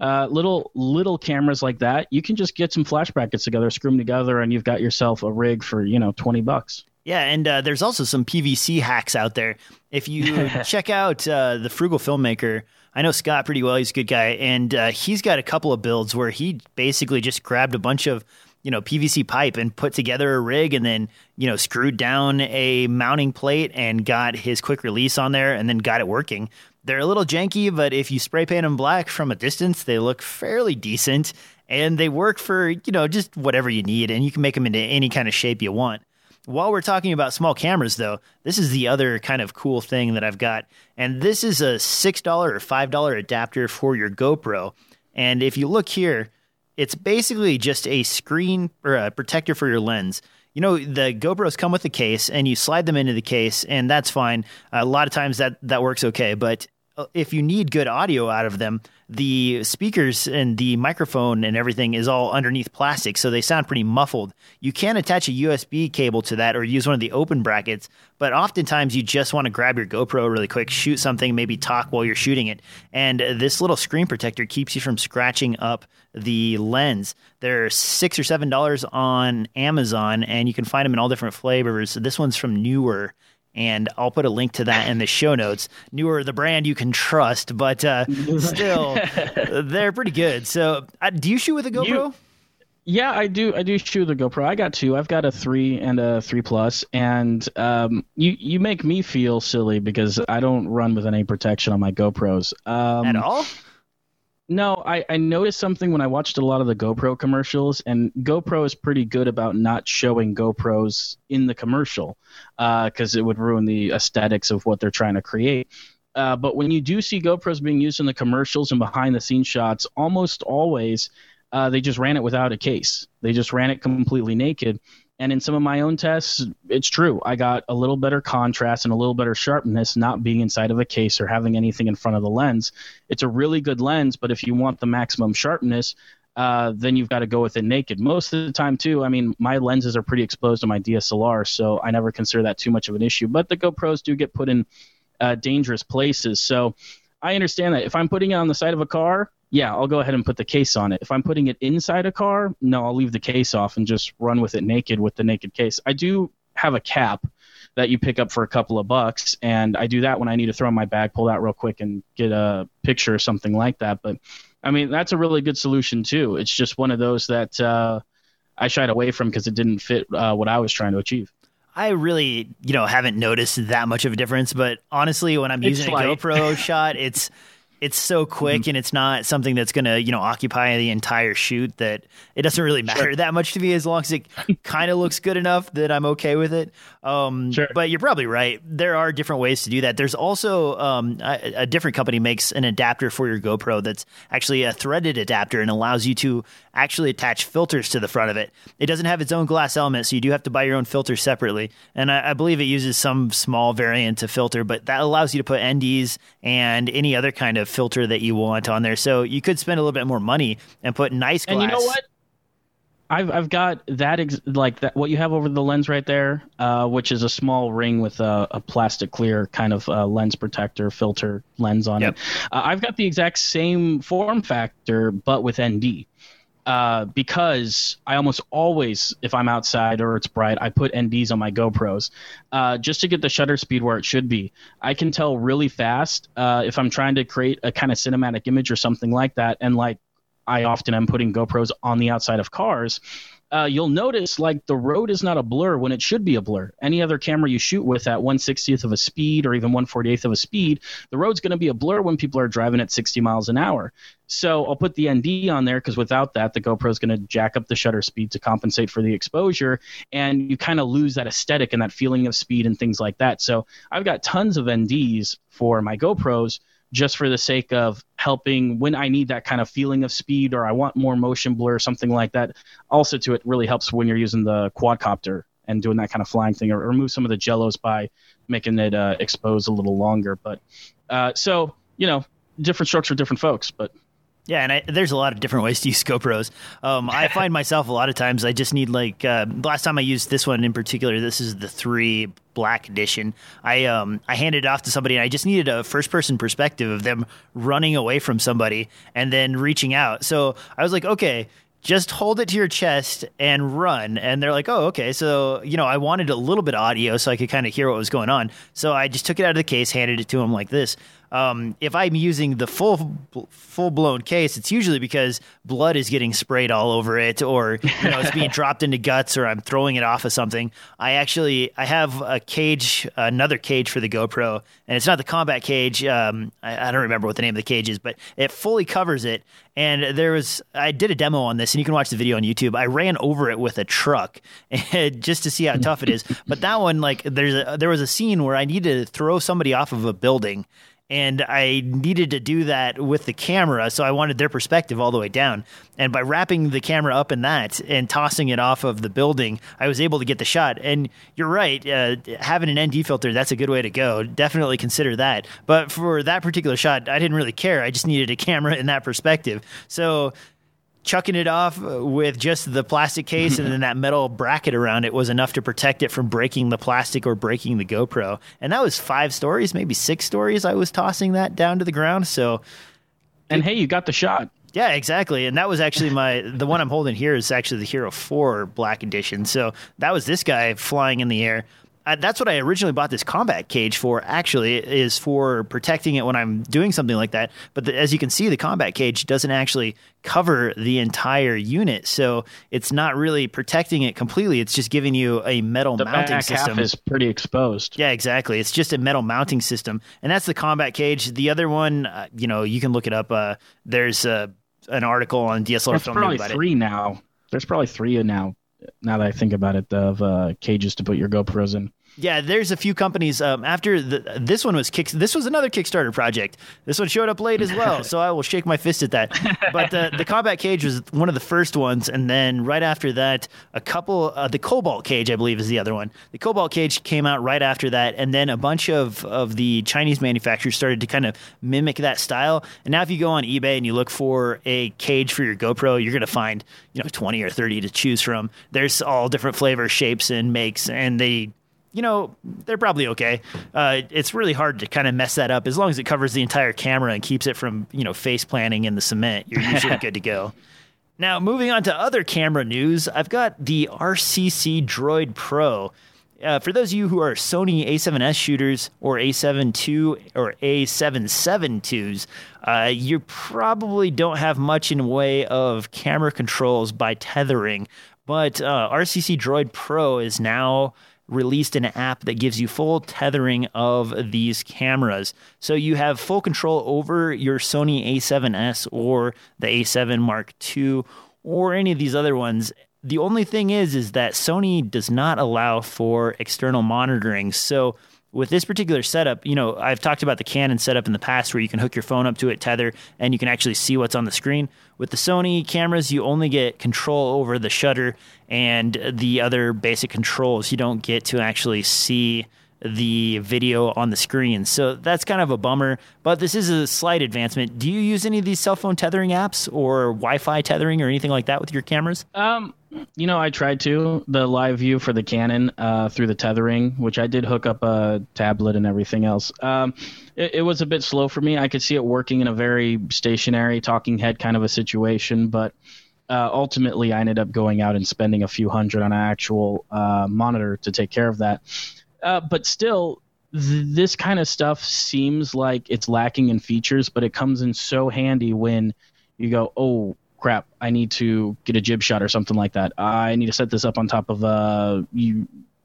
Speaker 2: Uh, little little cameras like that, you can just get some flash brackets together, screw them together, and you've got yourself a rig for you know twenty bucks.
Speaker 1: Yeah, and uh, there's also some PVC hacks out there. If you check out uh, the Frugal Filmmaker, I know Scott pretty well. He's a good guy, and uh, he's got a couple of builds where he basically just grabbed a bunch of you know PVC pipe and put together a rig, and then you know screwed down a mounting plate and got his quick release on there, and then got it working. They're a little janky, but if you spray paint them black from a distance, they look fairly decent, and they work for you know just whatever you need, and you can make them into any kind of shape you want. While we're talking about small cameras, though, this is the other kind of cool thing that I've got. And this is a $6 or $5 adapter for your GoPro. And if you look here, it's basically just a screen or a protector for your lens. You know, the GoPros come with a case and you slide them into the case, and that's fine. A lot of times that, that works okay. But uh, if you need good audio out of them, the speakers and the microphone and everything is all underneath plastic, so they sound pretty muffled. You can attach a USB cable to that or use one of the open brackets, but oftentimes you just want to grab your GoPro really quick, shoot something, maybe talk while you're shooting it. And this little screen protector keeps you from scratching up the lens. They're six or seven dollars on Amazon, and you can find them in all different flavors. This one's from Neewer and I'll put a link to that in the show notes. Neewer the brand you can trust, but uh, still, they're pretty good. So, uh, do you shoot with a GoPro?
Speaker 2: You, yeah, I do. I do shoot the GoPro. I got two. I've got a three and a three plus, and um, you you make me feel silly because I don't run with any protection on my GoPros um,
Speaker 1: at all.
Speaker 2: No, I, I noticed something when I watched a lot of the GoPro commercials, and GoPro is pretty good about not showing GoPros in the commercial because uh, it would ruin the aesthetics of what they're trying to create. Uh, but when you do see GoPros being used in the commercials and behind the scenes shots, almost always uh, they just ran it without a case. They just ran it completely naked. And in some of my own tests, it's true. I got a little better contrast and a little better sharpness not being inside of a case or having anything in front of the lens. It's a really good lens, but if you want the maximum sharpness, uh, then you've got to go with it naked. Most of the time, too, I mean, my lenses are pretty exposed on my DSLR, so I never consider that too much of an issue. But the GoPros do get put in uh, dangerous places. So I understand that. If I'm putting it on the side of a car, yeah, I'll go ahead and put the case on it. If I'm putting it inside a car, no, I'll leave the case off and just run with it naked with the naked case. I do have a cap that you pick up for a couple of bucks, and I do that when I need to throw in my bag, pull that real quick, and get a picture or something like that. But I mean, that's a really good solution too. It's just one of those that uh, I shied away from because it didn't fit uh, what I was trying to achieve.
Speaker 1: I really, you know, haven't noticed that much of a difference, but honestly, when I'm it's using a GoPro shot, it's it's so quick mm-hmm. and it's not something that's going to you know occupy the entire shoot that it doesn't really matter sure. that much to me as long as it kind of looks good enough that i'm okay with it um, sure. but you're probably right there are different ways to do that there's also um, a, a, different company makes an adapter for your gopro that's actually a threaded adapter and allows you to actually attach filters to the front of it it doesn't have its own glass element so you do have to buy your own filter separately and I, I believe it uses some small variant to filter but that allows you to put nds and any other kind of filter that you want on there. So you could spend a little bit more money and put nice glass.
Speaker 2: And you know what? I've I've got that ex- like that what you have over the lens right there, uh, which is a small ring with a, a plastic clear kind of uh, lens protector filter lens on yep. it. Uh, I've got the exact same form factor, but with ND uh, because I almost always, if I'm outside or it's bright, I put NDs on my GoPros uh, just to get the shutter speed where it should be. I can tell really fast uh, if I'm trying to create a kind of cinematic image or something like that. And like I often am putting GoPros on the outside of cars uh, you'll notice like the road is not a blur when it should be a blur. Any other camera you shoot with at 160th of a speed or even 148th of a speed, the road's going to be a blur when people are driving at 60 miles an hour. So I'll put the ND on there because without that, the GoPro is going to jack up the shutter speed to compensate for the exposure, and you kind of lose that aesthetic and that feeling of speed and things like that. So I've got tons of NDs for my GoPros just for the sake of helping when I need that kind of feeling of speed or I want more motion blur something like that. Also, to it really helps when you're using the quadcopter and doing that kind of flying thing or remove some of the jellos by making it uh, expose a little longer. But Uh, so you know, different strokes for different folks, but
Speaker 1: yeah, and I, there's a lot of different ways to use GoPros. Um, I find myself a lot of times I just need like uh, last time I used this one in particular. This is the three Black Edition. I um, I handed it off to somebody and I just needed a first person perspective of them running away from somebody and then reaching out. So I was like, okay, just hold it to your chest and run. And they're like, oh, okay. So, you know, I wanted a little bit of audio so I could kind of hear what was going on. So I just took it out of the case, handed it to him like this. Um, if I'm using the full full blown case, it's usually because blood is getting sprayed all over it, or you know it's being dropped into guts, or I'm throwing it off of something. I actually I have a cage, another cage for the GoPro, and it's not the combat cage. Um, I, I don't remember what the name of the cage is, but it fully covers it. And there was I did a demo on this, and you can watch the video on YouTube. I ran over it with a truck just to see how tough it is. But that one, like, there's a, there was a scene where I needed to throw somebody off of a building and I needed to do that with the camera, so I wanted their perspective all the way down. And by wrapping the camera up in that and tossing it off of the building, I was able to get the shot. And you're right, uh, having an ND filter, that's a good way to go. Definitely consider that. But for that particular shot, I didn't really care. I just needed a camera in that perspective. So chucking it off with just the plastic case and then that metal bracket around it was enough to protect it from breaking the plastic or breaking the GoPro. And that was five stories, maybe six stories. I was tossing that down to the ground. So,
Speaker 2: and hey, you got the shot.
Speaker 1: Yeah, exactly. And that was actually my the one I'm holding here is actually the Hero 4 Black Edition. So that was this guy flying in the air that's what I originally bought this combat cage for. Actually, is for protecting it when I'm doing something like that. But the, as you can see, the combat cage doesn't actually cover the entire unit, so it's not really protecting it completely. It's just giving you a metal
Speaker 2: the
Speaker 1: mounting
Speaker 2: back
Speaker 1: system.
Speaker 2: Half is pretty exposed.
Speaker 1: Yeah, exactly. It's just a metal mounting system, and that's the combat cage. The other one, uh, you know, you can look it up. Uh, there's uh, an article on DSLR
Speaker 2: There's probably three
Speaker 1: it.
Speaker 2: now. There's probably three now. Now that I think about it, of uh, cages to put your GoPros in.
Speaker 1: Yeah, there's a few companies. Um, after the, this one was kick, this was another Kickstarter project. This one showed up late as well, so I will shake my fist at that. But the, the combat cage was one of the first ones, and then right after that, a couple. Uh, the Cobalt cage, I believe, is the other one. The Cobalt cage came out right after that, and then a bunch of of the Chinese manufacturers started to kind of mimic that style. And now, if you go on eBay and you look for a cage for your GoPro, you're going to find you know 20 or 30 to choose from. There's all different flavors, shapes, and makes, and they you know, they're probably okay. Uh, it's really hard to kind of mess that up. As long as it covers the entire camera and keeps it from, you know, face planting in the cement, you're usually good to go. Now, moving on to other camera news, I've got the RCC Droid Pro. Uh, for those of you who are Sony A7S shooters or A7 II or A7 IIs, uh, you probably don't have much in way of camera controls by tethering. But uh, RCC Droid Pro is now released an app that gives you full tethering of these cameras. So you have full control over your Sony A7S or the A7 Mark II or any of these other ones. The only thing is is that Sony does not allow for external monitoring. So with this particular setup, you know, I've talked about the Canon setup in the past where you can hook your phone up to it, tether, and you can actually see what's on the screen. With the Sony cameras, you only get control over the shutter and the other basic controls. You don't get to actually see the video on the screen. So that's kind of a bummer, but this is a slight advancement. Do you use any of these cell phone tethering apps or Wi-Fi tethering or anything like that with your cameras?
Speaker 2: Um, you know, I tried to the live view for the Canon uh, through the tethering, which I did hook up a tablet and everything else. Um, it, it was a bit slow for me. I could see it working in a very stationary talking head kind of a situation, but uh, ultimately I ended up going out and spending a few hundred on an actual uh, monitor to take care of that. Uh, but still, th- this kind of stuff seems like it's lacking in features, but it comes in so handy when you go, oh crap, I need to get a jib shot or something like that. I need to set this up on top of a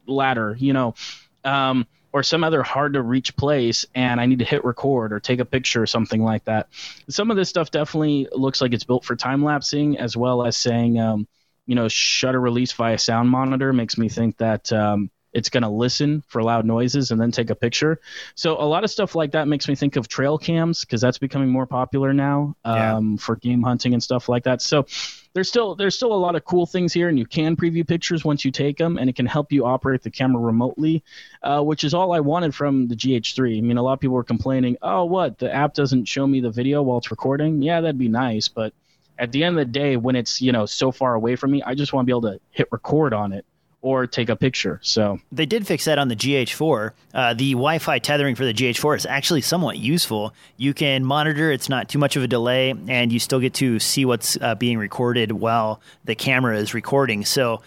Speaker 2: ladder, you know, um, or some other hard to reach place, and I need to hit record or take a picture or something like that. Some of this stuff definitely looks like it's built for time lapsing, as well as saying, um, you know, shutter release via sound monitor makes me think that. Um, it's going to listen for loud noises and then take a picture. So a lot of stuff like that makes me think of trail cams because that's becoming more popular now um, yeah. for game hunting and stuff like that. So there's still there's still a lot of cool things here, and you can preview pictures once you take them, and it can help you operate the camera remotely, uh, which is all I wanted from the GH3. I mean, a lot of people were complaining, oh, what the app doesn't show me the video while it's recording. Yeah, that'd be nice, but at the end of the day, when it's you know so far away from me, I just want to be able to hit record on it or take a picture. So
Speaker 1: they did fix that on the GH4. Uh, the Wi-Fi tethering for the GH4 is actually somewhat useful. You can monitor; it's not too much of a delay, and you still get to see what's uh, being recorded while the camera is recording. So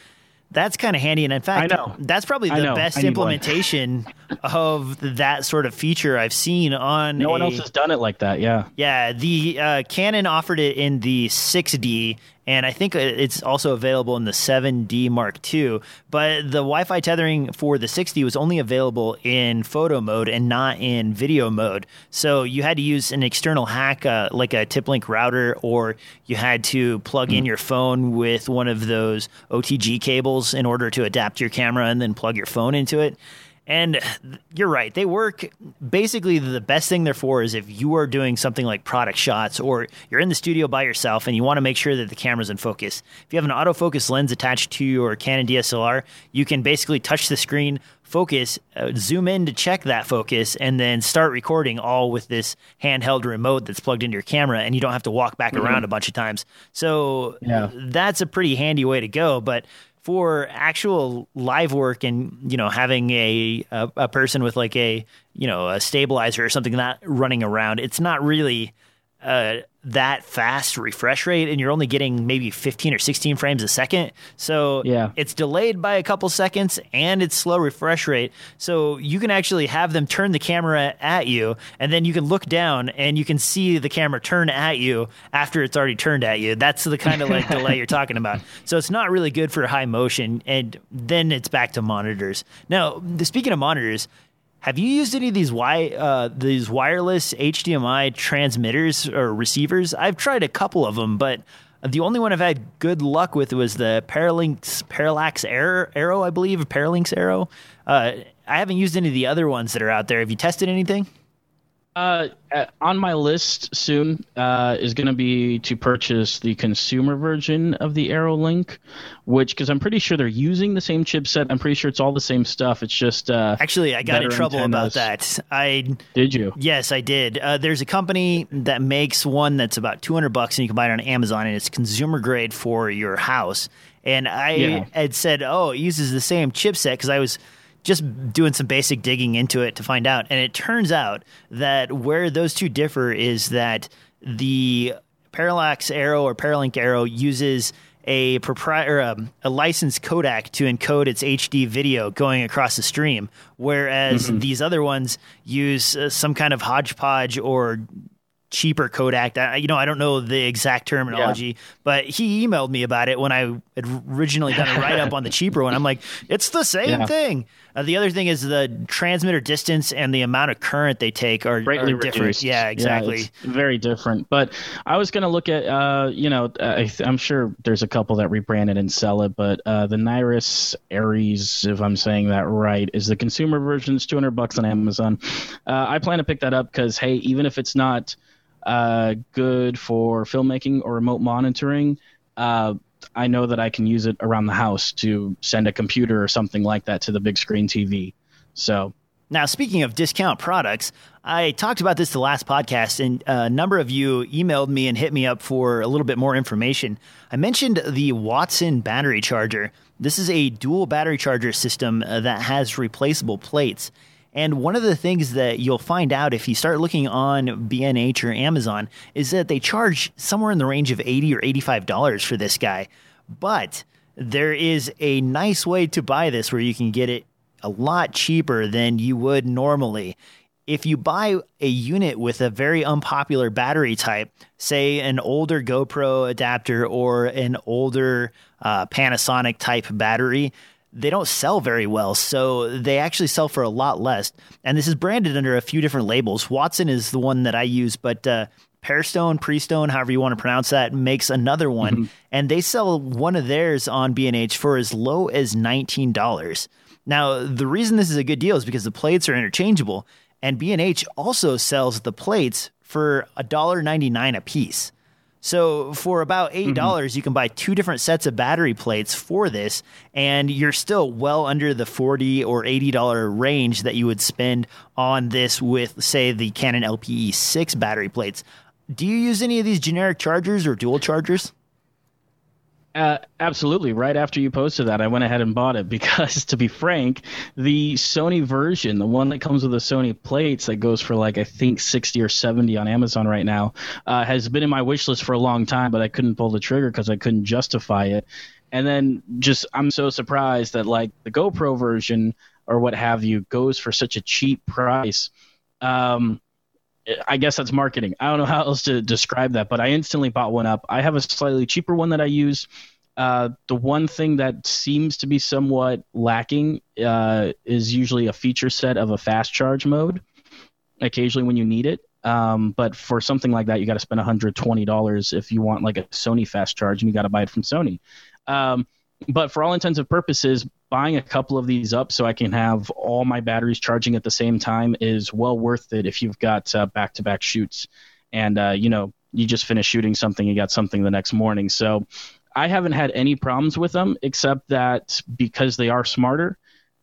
Speaker 1: that's kind of handy. And in fact, that's probably the best implementation of that sort of feature I've seen on.
Speaker 2: No
Speaker 1: a,
Speaker 2: one else has done it like that. Yeah.
Speaker 1: Yeah. The uh, Canon offered it in the 6D, and I think it's also available in the 7D Mark II. But the Wi-Fi tethering for the 6D was only available in photo mode and not in video mode. So you had to use an external hack, uh, like a TP-Link router, or you had to plug mm. in your phone with one of those OTG cables in order to adapt your camera and then plug your phone into it. And you're right. They work basically the best thing they're for is if you are doing something like product shots or you're in the studio by yourself and you want to make sure that the camera's in focus. If you have an autofocus lens attached to your Canon DSLR, you can basically touch the screen, focus, uh, zoom in to check that focus, and then start recording all with this handheld remote that's plugged into your camera, and you don't have to walk back mm-hmm. around a bunch of times. So yeah. that's a pretty handy way to go. But for actual live work and you know having a, a, a person with like a you know a stabilizer or something not running around it's not really uh, that fast refresh rate and you're only getting maybe 15 or 16 frames a second. So yeah. it's delayed by a couple seconds and it's slow refresh rate. So you can actually have them turn the camera at you and then you can look down and you can see the camera turn at you after it's already turned at you. That's the kind of like delay you're talking about. So it's not really good for high motion and then it's back to monitors. Now, speaking of monitors, have you used any of these wi- uh, these wireless HDMI transmitters or receivers? I've tried a couple of them, but the only one I've had good luck with was the Paralinx Parallax Arrow, I believe, Paralinx Arrow. Uh, I haven't used any of the other ones that are out there. Have you tested anything?
Speaker 2: Uh, on my list soon uh, is going to be to purchase the consumer version of the ArrowLink, which because I'm pretty sure they're using the same chipset. I'm pretty sure it's all the same stuff. It's just uh,
Speaker 1: actually I got in trouble antennas. about that. I
Speaker 2: did you?
Speaker 1: Yes, I did. Uh, there's a company that makes one that's about 200 bucks, and you can buy it on Amazon, and it's consumer grade for your house. And I yeah. had said, oh, it uses the same chipset because I was just doing some basic digging into it to find out. And it turns out that where those two differ is that the Parallax Arrow or Paralink Arrow uses a proprietary um, a licensed codec to encode its HD video going across the stream, whereas mm-hmm. these other ones use uh, some kind of hodgepodge or cheaper codec. I, you know, I don't know the exact terminology, yeah. but he emailed me about it when I had originally done a write up on the cheaper one. I'm like, it's the same yeah. thing. Uh, the other thing is the transmitter distance and the amount of current they take are,
Speaker 2: greatly
Speaker 1: are different.
Speaker 2: Reduced.
Speaker 1: Yeah, exactly.
Speaker 2: Yeah, very different. But I was going to look at, uh, you know, I, am sure there's a couple that rebrand it and sell it, but uh, the Nyrius Aries, if I'm saying that right, is the consumer version. It's 200 bucks on Amazon. Uh, I plan to pick that up because, hey, even if it's not uh, good for filmmaking or remote monitoring, uh, I know that I can use it around the house to send a computer or something like that to the big screen TV. So
Speaker 1: now, speaking of discount products, I talked about this the last podcast, and a number of you emailed me and hit me up for a little bit more information. I mentioned the Watson battery charger. This is a dual battery charger system uh, that has replaceable plates. And one of the things that you'll find out if you start looking on B&H or Amazon is that they charge somewhere in the range of 80 or $85 for this guy. But there is a nice way to buy this where you can get it a lot cheaper than you would normally. If you buy a unit with a very unpopular battery type, say an older GoPro adapter or an older uh, Panasonic type battery, they don't sell very well. So they actually sell for a lot less. And this is branded under a few different labels. Watson is the one that I use, but uh, Pearstone, Preestone, however you want to pronounce that, makes another one, mm-hmm. and they sell one of theirs on B&H for as low as nineteen dollars. Now, the reason this is a good deal is because the plates are interchangeable, and B&H also sells the plates for $1.99 a piece. So for about eight dollars, mm-hmm. you can buy two different sets of battery plates for this, and you're still well under the forty or eighty dollar range that you would spend on this with, say, the Canon LPE six battery plates. Do you use any of these generic chargers or dual chargers?
Speaker 2: Uh, absolutely. Right after you posted that, I went ahead and bought it because, to be frank, the Sony version, the one that comes with the Sony plates that goes for like I think sixty or seventy on Amazon right now, uh, has been in my wish list for a long time, but I couldn't pull the trigger because I couldn't justify it. And then just I'm so surprised that like the GoPro version or what have you goes for such a cheap price. Um, I guess that's marketing. I don't know how else to describe that, but I instantly bought one up. I have a slightly cheaper one that I use. Uh, the one thing that seems to be somewhat lacking uh, is usually a feature set of a fast charge mode. Occasionally, when you need it, um, but for something like that, you got to spend $120 if you want like a Sony fast charge, and you got to buy it from Sony. Um, but for all intents and purposes, buying a couple of these up so I can have all my batteries charging at the same time is well worth it if you've got back to back shoots and, uh, you know, you just finished shooting something, you got something the next morning. So I haven't had any problems with them except that because they are smarter,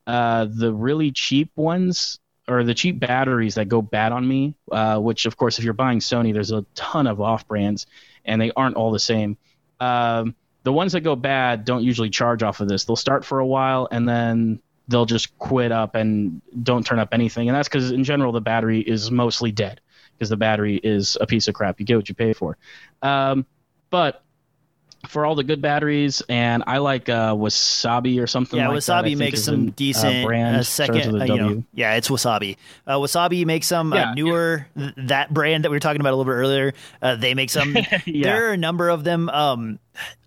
Speaker 2: uh, the really cheap ones or the cheap batteries that go bad on me, uh, which of course, if you're buying Sony, there's a ton of off brands and they aren't all the same. Um, the ones that go bad don't usually charge off of this. They'll start for a while and then they'll just quit up and don't turn up anything. And that's because in general the battery is mostly dead because the battery is a piece of crap. You get what you pay for. Um, but for all the good batteries, and I like uh, Wasabi or something.
Speaker 1: Yeah,
Speaker 2: like
Speaker 1: Wasabi makes some decent uh, brand. Uh, second, uh, you know, yeah, it's Wasabi. Uh, Wasabi makes some uh, yeah, Neewer. Yeah. Th- that brand that we were talking about a little bit earlier, they make some. yeah. There are a number of them. Um,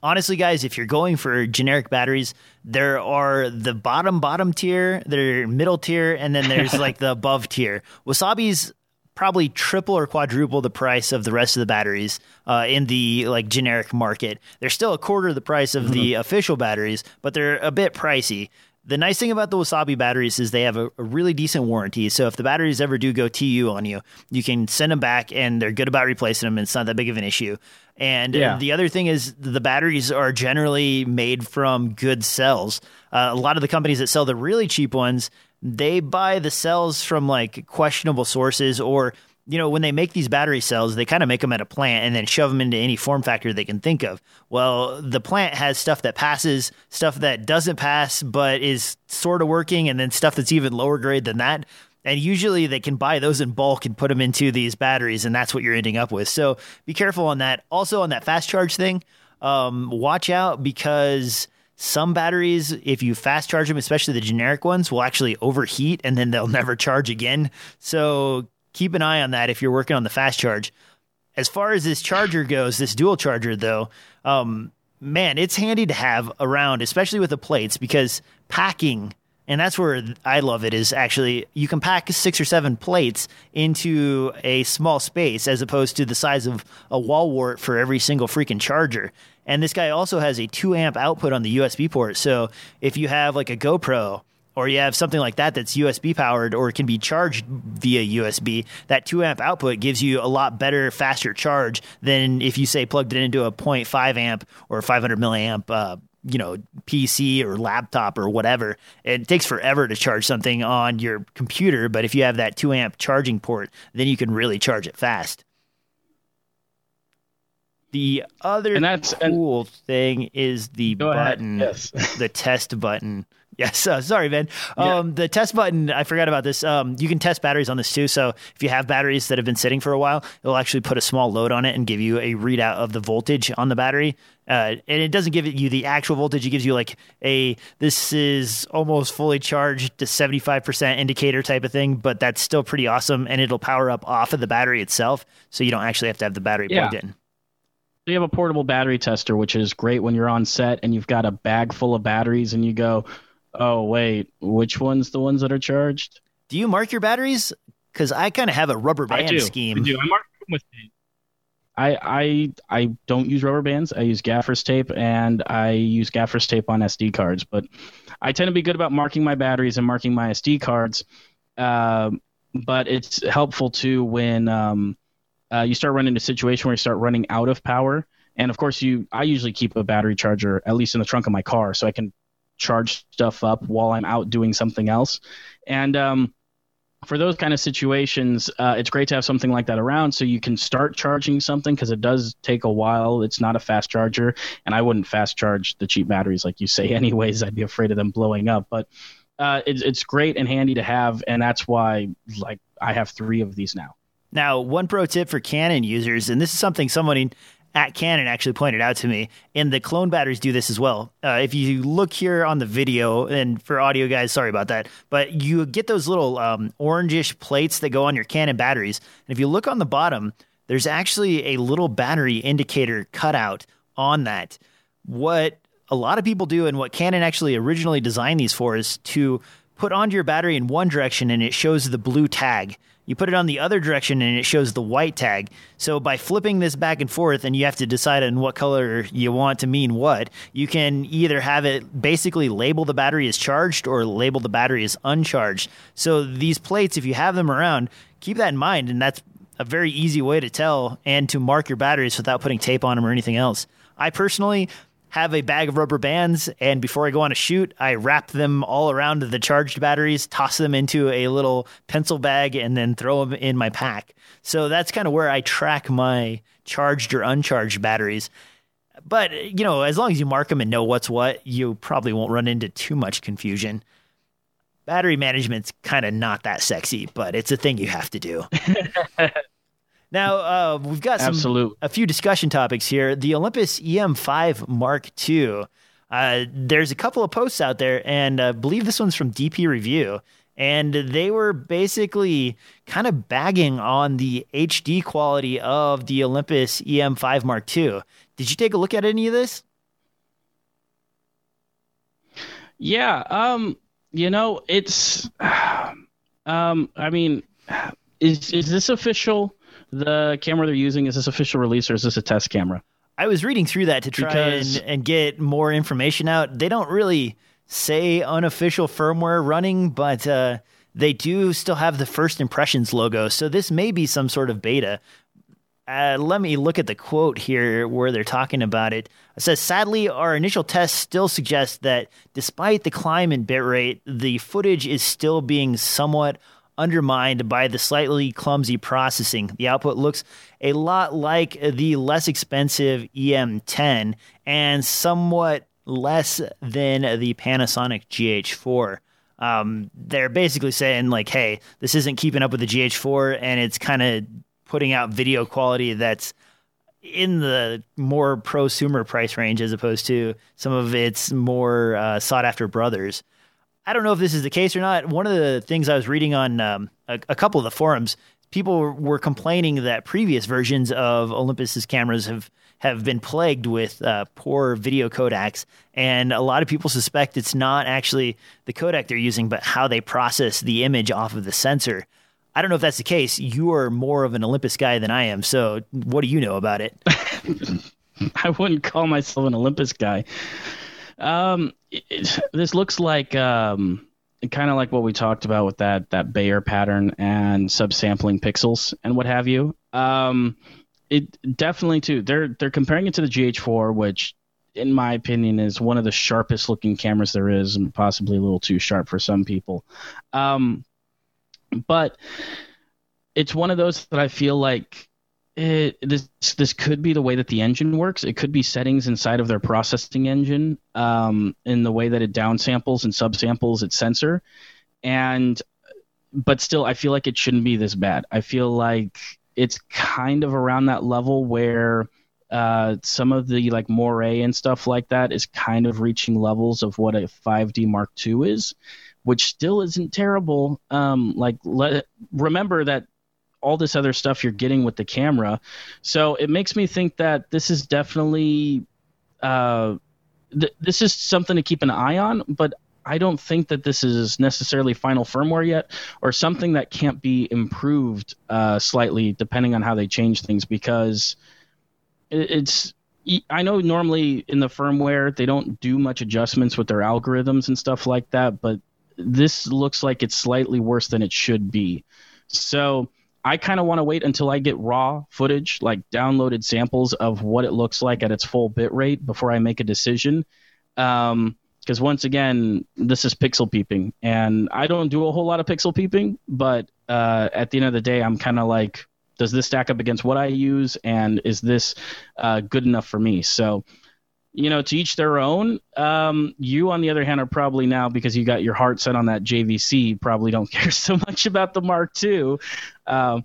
Speaker 1: honestly, guys, if you're going for generic batteries, there are the bottom bottom tier, there middle tier, and then there's like the above tier. Wasabi's probably triple or quadruple the price of the rest of the batteries uh, in the like generic market. They're still a quarter of the price of mm-hmm. the official batteries, but they're a bit pricey. The nice thing about the Wasabi batteries is they have a, a, really decent warranty. So if the batteries ever do go TU on you, you can send them back and they're good about replacing them. And it's not that big of an issue. And yeah. the other thing is the batteries are generally made from good cells. Uh, a lot of the companies that sell the really cheap ones, they buy the cells from like questionable sources or you know, when they make these battery cells, they kind of make them at a plant and then shove them into any form factor they can think of. Well, the plant has stuff that passes, stuff that doesn't pass, but is sort of working, and then stuff that's even lower grade than that. And usually they can buy those in bulk and put them into these batteries, and that's what you're ending up with. So be careful on that. Also, on that fast charge thing, um, watch out because some batteries, if you fast charge them, especially the generic ones, will actually overheat and then they'll never charge again. So keep an eye on that if you're working on the fast charge. As far as this charger goes, this dual charger though, um, man, it's handy to have around, especially with the plates, because packing and that's where I love it is actually you can pack six or seven plates into a small space as opposed to the size of a wall wart for every single freaking charger. And this guy also has a two amp output on the USB port. So if you have like a GoPro or you have something like that that's USB powered or can be charged via USB, that 2 amp output gives you a lot better, faster charge than if you say plugged it into a 0.5 amp or 500 milliamp uh, you know PC or laptop or whatever. It takes forever to charge something on your computer, but if you have that 2 amp charging port, then you can really charge it fast. The other and that's, cool and, thing is the button, yes. the test button. Yes, uh, sorry, Ben. Um, yeah. The test button, I forgot about this. Um, you can test batteries on this too. So if you have batteries that have been sitting for a while, it'll actually put a small load on it and give you a readout of the voltage on the battery. Uh, and it doesn't give you the actual voltage. It gives you like a this is almost fully charged to 75% indicator type of thing, but that's still pretty awesome. And it'll power up off of the battery itself. So you don't actually have to have the battery yeah. plugged in.
Speaker 2: You have a portable battery tester, which is great when you're on set and you've got a bag full of batteries and you go, Oh wait, which one's the ones that are charged?
Speaker 1: Do you mark your batteries? Because I kind of have a rubber band
Speaker 2: I do.
Speaker 1: scheme.
Speaker 2: I do. I mark them with I I I don't use rubber bands. I use gaffer's tape and I use gaffer's tape on SD cards. But I tend to be good about marking my batteries and marking my SD cards. Uh, but it's helpful too when um, uh, you start running into a situation where you start running out of power. And of course, you I usually keep a battery charger at least in the trunk of my car so I can charge stuff up while I'm out doing something else. And um, for those kind of situations, uh, it's great to have something like that around so you can start charging something because it does take a while. It's not a fast charger, and I wouldn't fast charge the cheap batteries like you say, anyways. I'd be afraid of them blowing up. But uh, it's it's great and handy to have, and that's why like I have three of these now.
Speaker 1: Now, one pro tip for Canon users, and this is something someone at Canon actually pointed out to me, and the clone batteries do this as well. Uh, if you look here on the video, and for audio guys, sorry about that, but you get those little um, orangish plates that go on your Canon batteries, and if you look on the bottom, there's actually a little battery indicator cutout on that. What a lot of people do, and what Canon actually originally designed these for, is to put onto your battery in one direction and it shows the blue tag. You put it on the other direction and it shows the white tag. So by flipping this back and forth, and you have to decide on what color you want to mean what, you can either have it basically label the battery as charged or label the battery as uncharged. So these plates, if you have them around, keep that in mind, and that's a very easy way to tell and to mark your batteries without putting tape on them or anything else. I personally have a bag of rubber bands, and before I go on a shoot, I wrap them all around the charged batteries, toss them into a little pencil bag, and then throw them in my pack. So that's kind of where I track my charged or uncharged batteries. But, you know, as long as you mark them and know what's what, you probably won't run into too much confusion. Battery management's kind of not that sexy, but it's a thing you have to do. Now uh, we've got some
Speaker 2: Absolute.
Speaker 1: a few discussion topics here. The Olympus EM5 Mark II. Uh, there's a couple of posts out there, and I believe this one's from DP Review, and they were basically kind of bagging on the HD quality of the Olympus EM5 Mark II. Did you take a look at any of this?
Speaker 2: Yeah, um, you know, it's, um, I mean, is is this official? The camera they're using? Is this official release or is this a test camera?
Speaker 1: I was reading through that to try and, and get more information out. They don't really say unofficial firmware running, but uh, they do still have the first impressions logo. So this may be some sort of beta. Uh, let me look at the quote here where they're talking about it. It says, Sadly, our initial tests still suggest that despite the climb in bitrate, the footage is still being somewhat undermined by the slightly clumsy processing. The output looks a lot like the less expensive EM10 and somewhat less than the Panasonic GH4. Um, they're basically saying like, hey, this isn't keeping up with the GH4, and it's kind of putting out video quality that's in the more prosumer price range as opposed to some of its more uh, sought after brothers. I don't know if this is the case or not. One of the things I was reading on um, a, a, couple of the forums, people were complaining that previous versions of Olympus's cameras have have been plagued with uh, poor video codecs, and a lot of people suspect it's not actually the codec they're using, but how they process the image off of the sensor. I don't know if that's the case. You are more of an Olympus guy than I am, so what do you know about it?
Speaker 2: I wouldn't call myself an Olympus guy. Um, it, this looks like um, kind of like what we talked about with that that Bayer pattern and subsampling pixels and what have you. Um, it definitely too. They're they're comparing it to the GH4, which in my opinion is one of the sharpest looking cameras there is, and possibly a little too sharp for some people. Um, but it's one of those that I feel like it, this this could be the way that the engine works. It could be settings inside of their processing engine, um, in the way that it downsamples and subsamples its sensor, and but still, I feel like it shouldn't be this bad. I feel like it's kind of around that level where uh, some of the like Moiré and stuff like that is kind of reaching levels of what a 5D Mark II is, which still isn't terrible. Um, like let remember that all this other stuff you're getting with the camera. So it makes me think that this is definitely uh, th- this is something to keep an eye on, but I don't think that this is necessarily final firmware yet, or something that can't be improved uh, slightly depending on how they change things. Because it's, I know normally in the firmware they don't do much adjustments with their algorithms and stuff like that, but this looks like it's slightly worse than it should be. So I kind of want to wait until I get raw footage, like downloaded samples of what it looks like at its full bit rate before I make a decision. Um, because once again, this is pixel peeping, and I don't do a whole lot of pixel peeping, but uh, at the end of the day, I'm kind of like, does this stack up against what I use, and is this uh, good enough for me? So, you know, to each their own. Um, you, on the other hand, are probably now because you got your heart set on that JVC, probably don't care so much about the Mark II. Uh,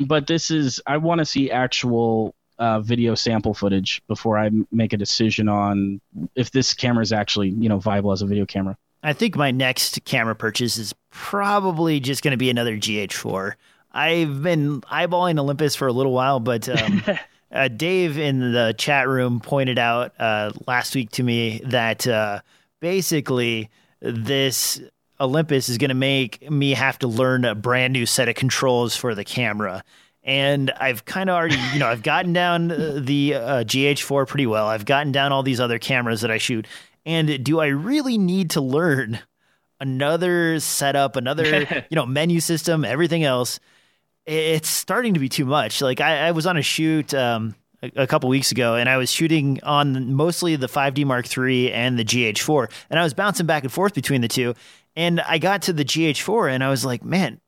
Speaker 2: but this is, I want to see actual uh, video sample footage before I make a decision on if this camera is actually you know viable as a video camera.
Speaker 1: I think my next camera purchase is probably just going to be another GH4. I've been eyeballing Olympus for a little while, but um, uh, Dave in the chat room pointed out uh, last week to me that uh, basically this Olympus is going to make me have to learn a brand new set of controls for the camera and I've kind of already, you know, I've gotten down uh, the uh, GH4 pretty well. I've gotten down all these other cameras that I shoot. And do I really need to learn another setup, another, you know, menu system, everything else? It's starting to be too much. Like I, I was on a shoot um, a, a, couple weeks ago, and I was shooting on mostly the 5D Mark III and the GH4, and I was bouncing back and forth between the two. And I got to the GH4, and I was like, man,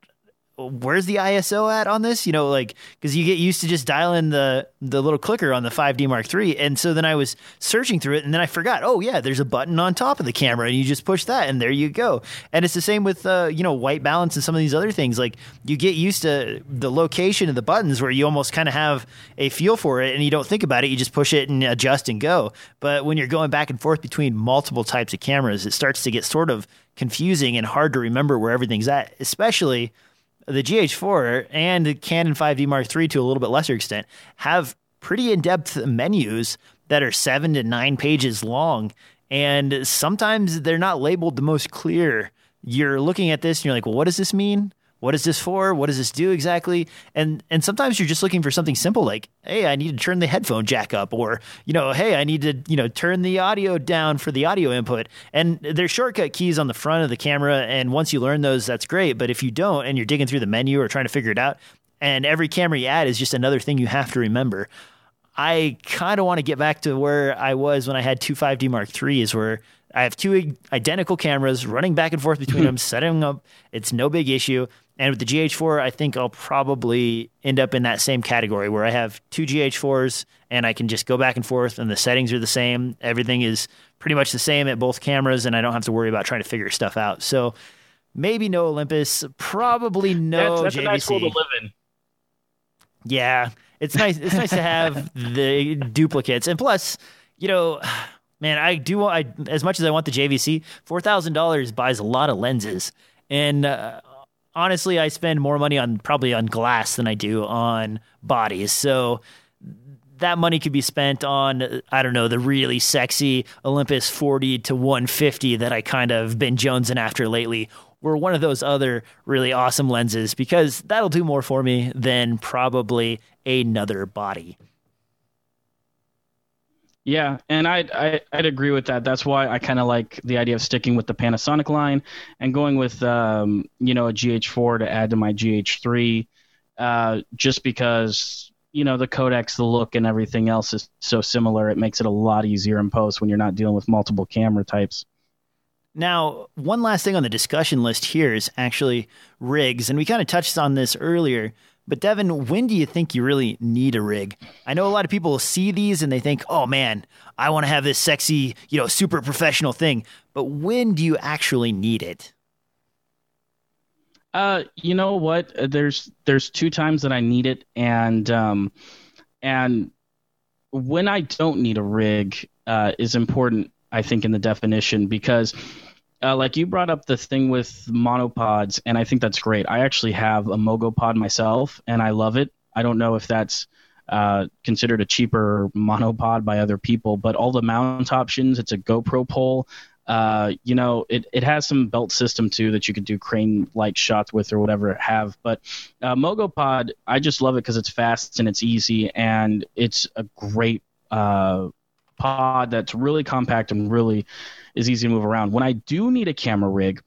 Speaker 1: where's the ISO at on this? You know, like because you get used to just dialing the the little clicker on the 5D Mark III, and so then I was searching through it, and then I forgot. Oh yeah, there's a button on top of the camera, and you just push that, and there you go. And it's the same with uh, you know white balance and some of these other things. Like you get used to the location of the buttons, where you almost kind of have a feel for it, and you don't think about it. You just push it and adjust and go. But when you're going back and forth between multiple types of cameras, it starts to get sort of confusing and hard to remember where everything's at, especially the GH4 and the Canon 5D Mark III to a little bit lesser extent have pretty in-depth menus that are 7 to 9 pages long and sometimes they're not labeled the most clear. You're looking at this and you're like, "Well, what does this mean?" What is this for? What does this do exactly? And and sometimes you're just looking for something simple like, hey, I need to turn the headphone jack up, or you know, hey, I need to you know turn the audio down for the audio input. And there's shortcut keys on the front of the camera, and once you learn those, that's great. But if you don't, and you're digging through the menu or trying to figure it out, and every camera you add is just another thing you have to remember. I kind of want to get back to where I was when I had two 5D Mark IIIs, where I have two identical cameras running back and forth between them, setting up. It's no big issue. And with the GH4, I think I'll probably end up in that same category where I have two GH4s and I can just go back and forth and the settings are the same. Everything is pretty much the same at both cameras and I don't have to worry about trying to figure stuff out. So maybe no Olympus, probably no
Speaker 2: that's,
Speaker 1: that's JVC.
Speaker 2: a nice world to live in.
Speaker 1: Yeah, it's nice. It's nice to have the duplicates, and plus, you know, man, I do. I as much as I want the JVC, four thousand dollars buys a lot of lenses, and uh, honestly, I spend more money on probably on glass than I do on bodies. So that money could be spent on I don't know the really sexy Olympus 40 to 150 that I kind of been jonesing after lately or one of those other really awesome lenses because that'll do more for me than probably another body.
Speaker 2: Yeah, and I'd, I, I'd agree with that. That's why I kind of like the idea of sticking with the Panasonic line and going with um, you know a GH4 to add to my GH3, uh, just because you know the codecs, the look, and everything else is so similar. It makes it a lot easier in post when you're not dealing with multiple camera types.
Speaker 1: Now, one last thing on the discussion list here is actually rigs, and we kind of touched on this earlier. But Devin, when do you think you really need a rig? I know a lot of people see these and they think, "Oh man, I want to have this sexy, you know, super professional thing." But when do you actually need it?
Speaker 2: Uh, you know what? Uh, there's there's two times that I need it, and um, and when I don't need a rig uh, is important. I think in the definition because uh, like you brought up the thing with monopods, and I think that's great. I actually have a Mogopod myself, and I love it. I don't know if that's uh, considered a cheaper monopod by other people, but all the mount options, it's a GoPro pole. Uh, you know, it, it has some belt system too that you could do crane like shots with or whatever have. But uh, Mogopod, I just love it because it's fast and it's easy and it's a great uh, pod that's really compact and really is easy to move around. When I do need a camera rig,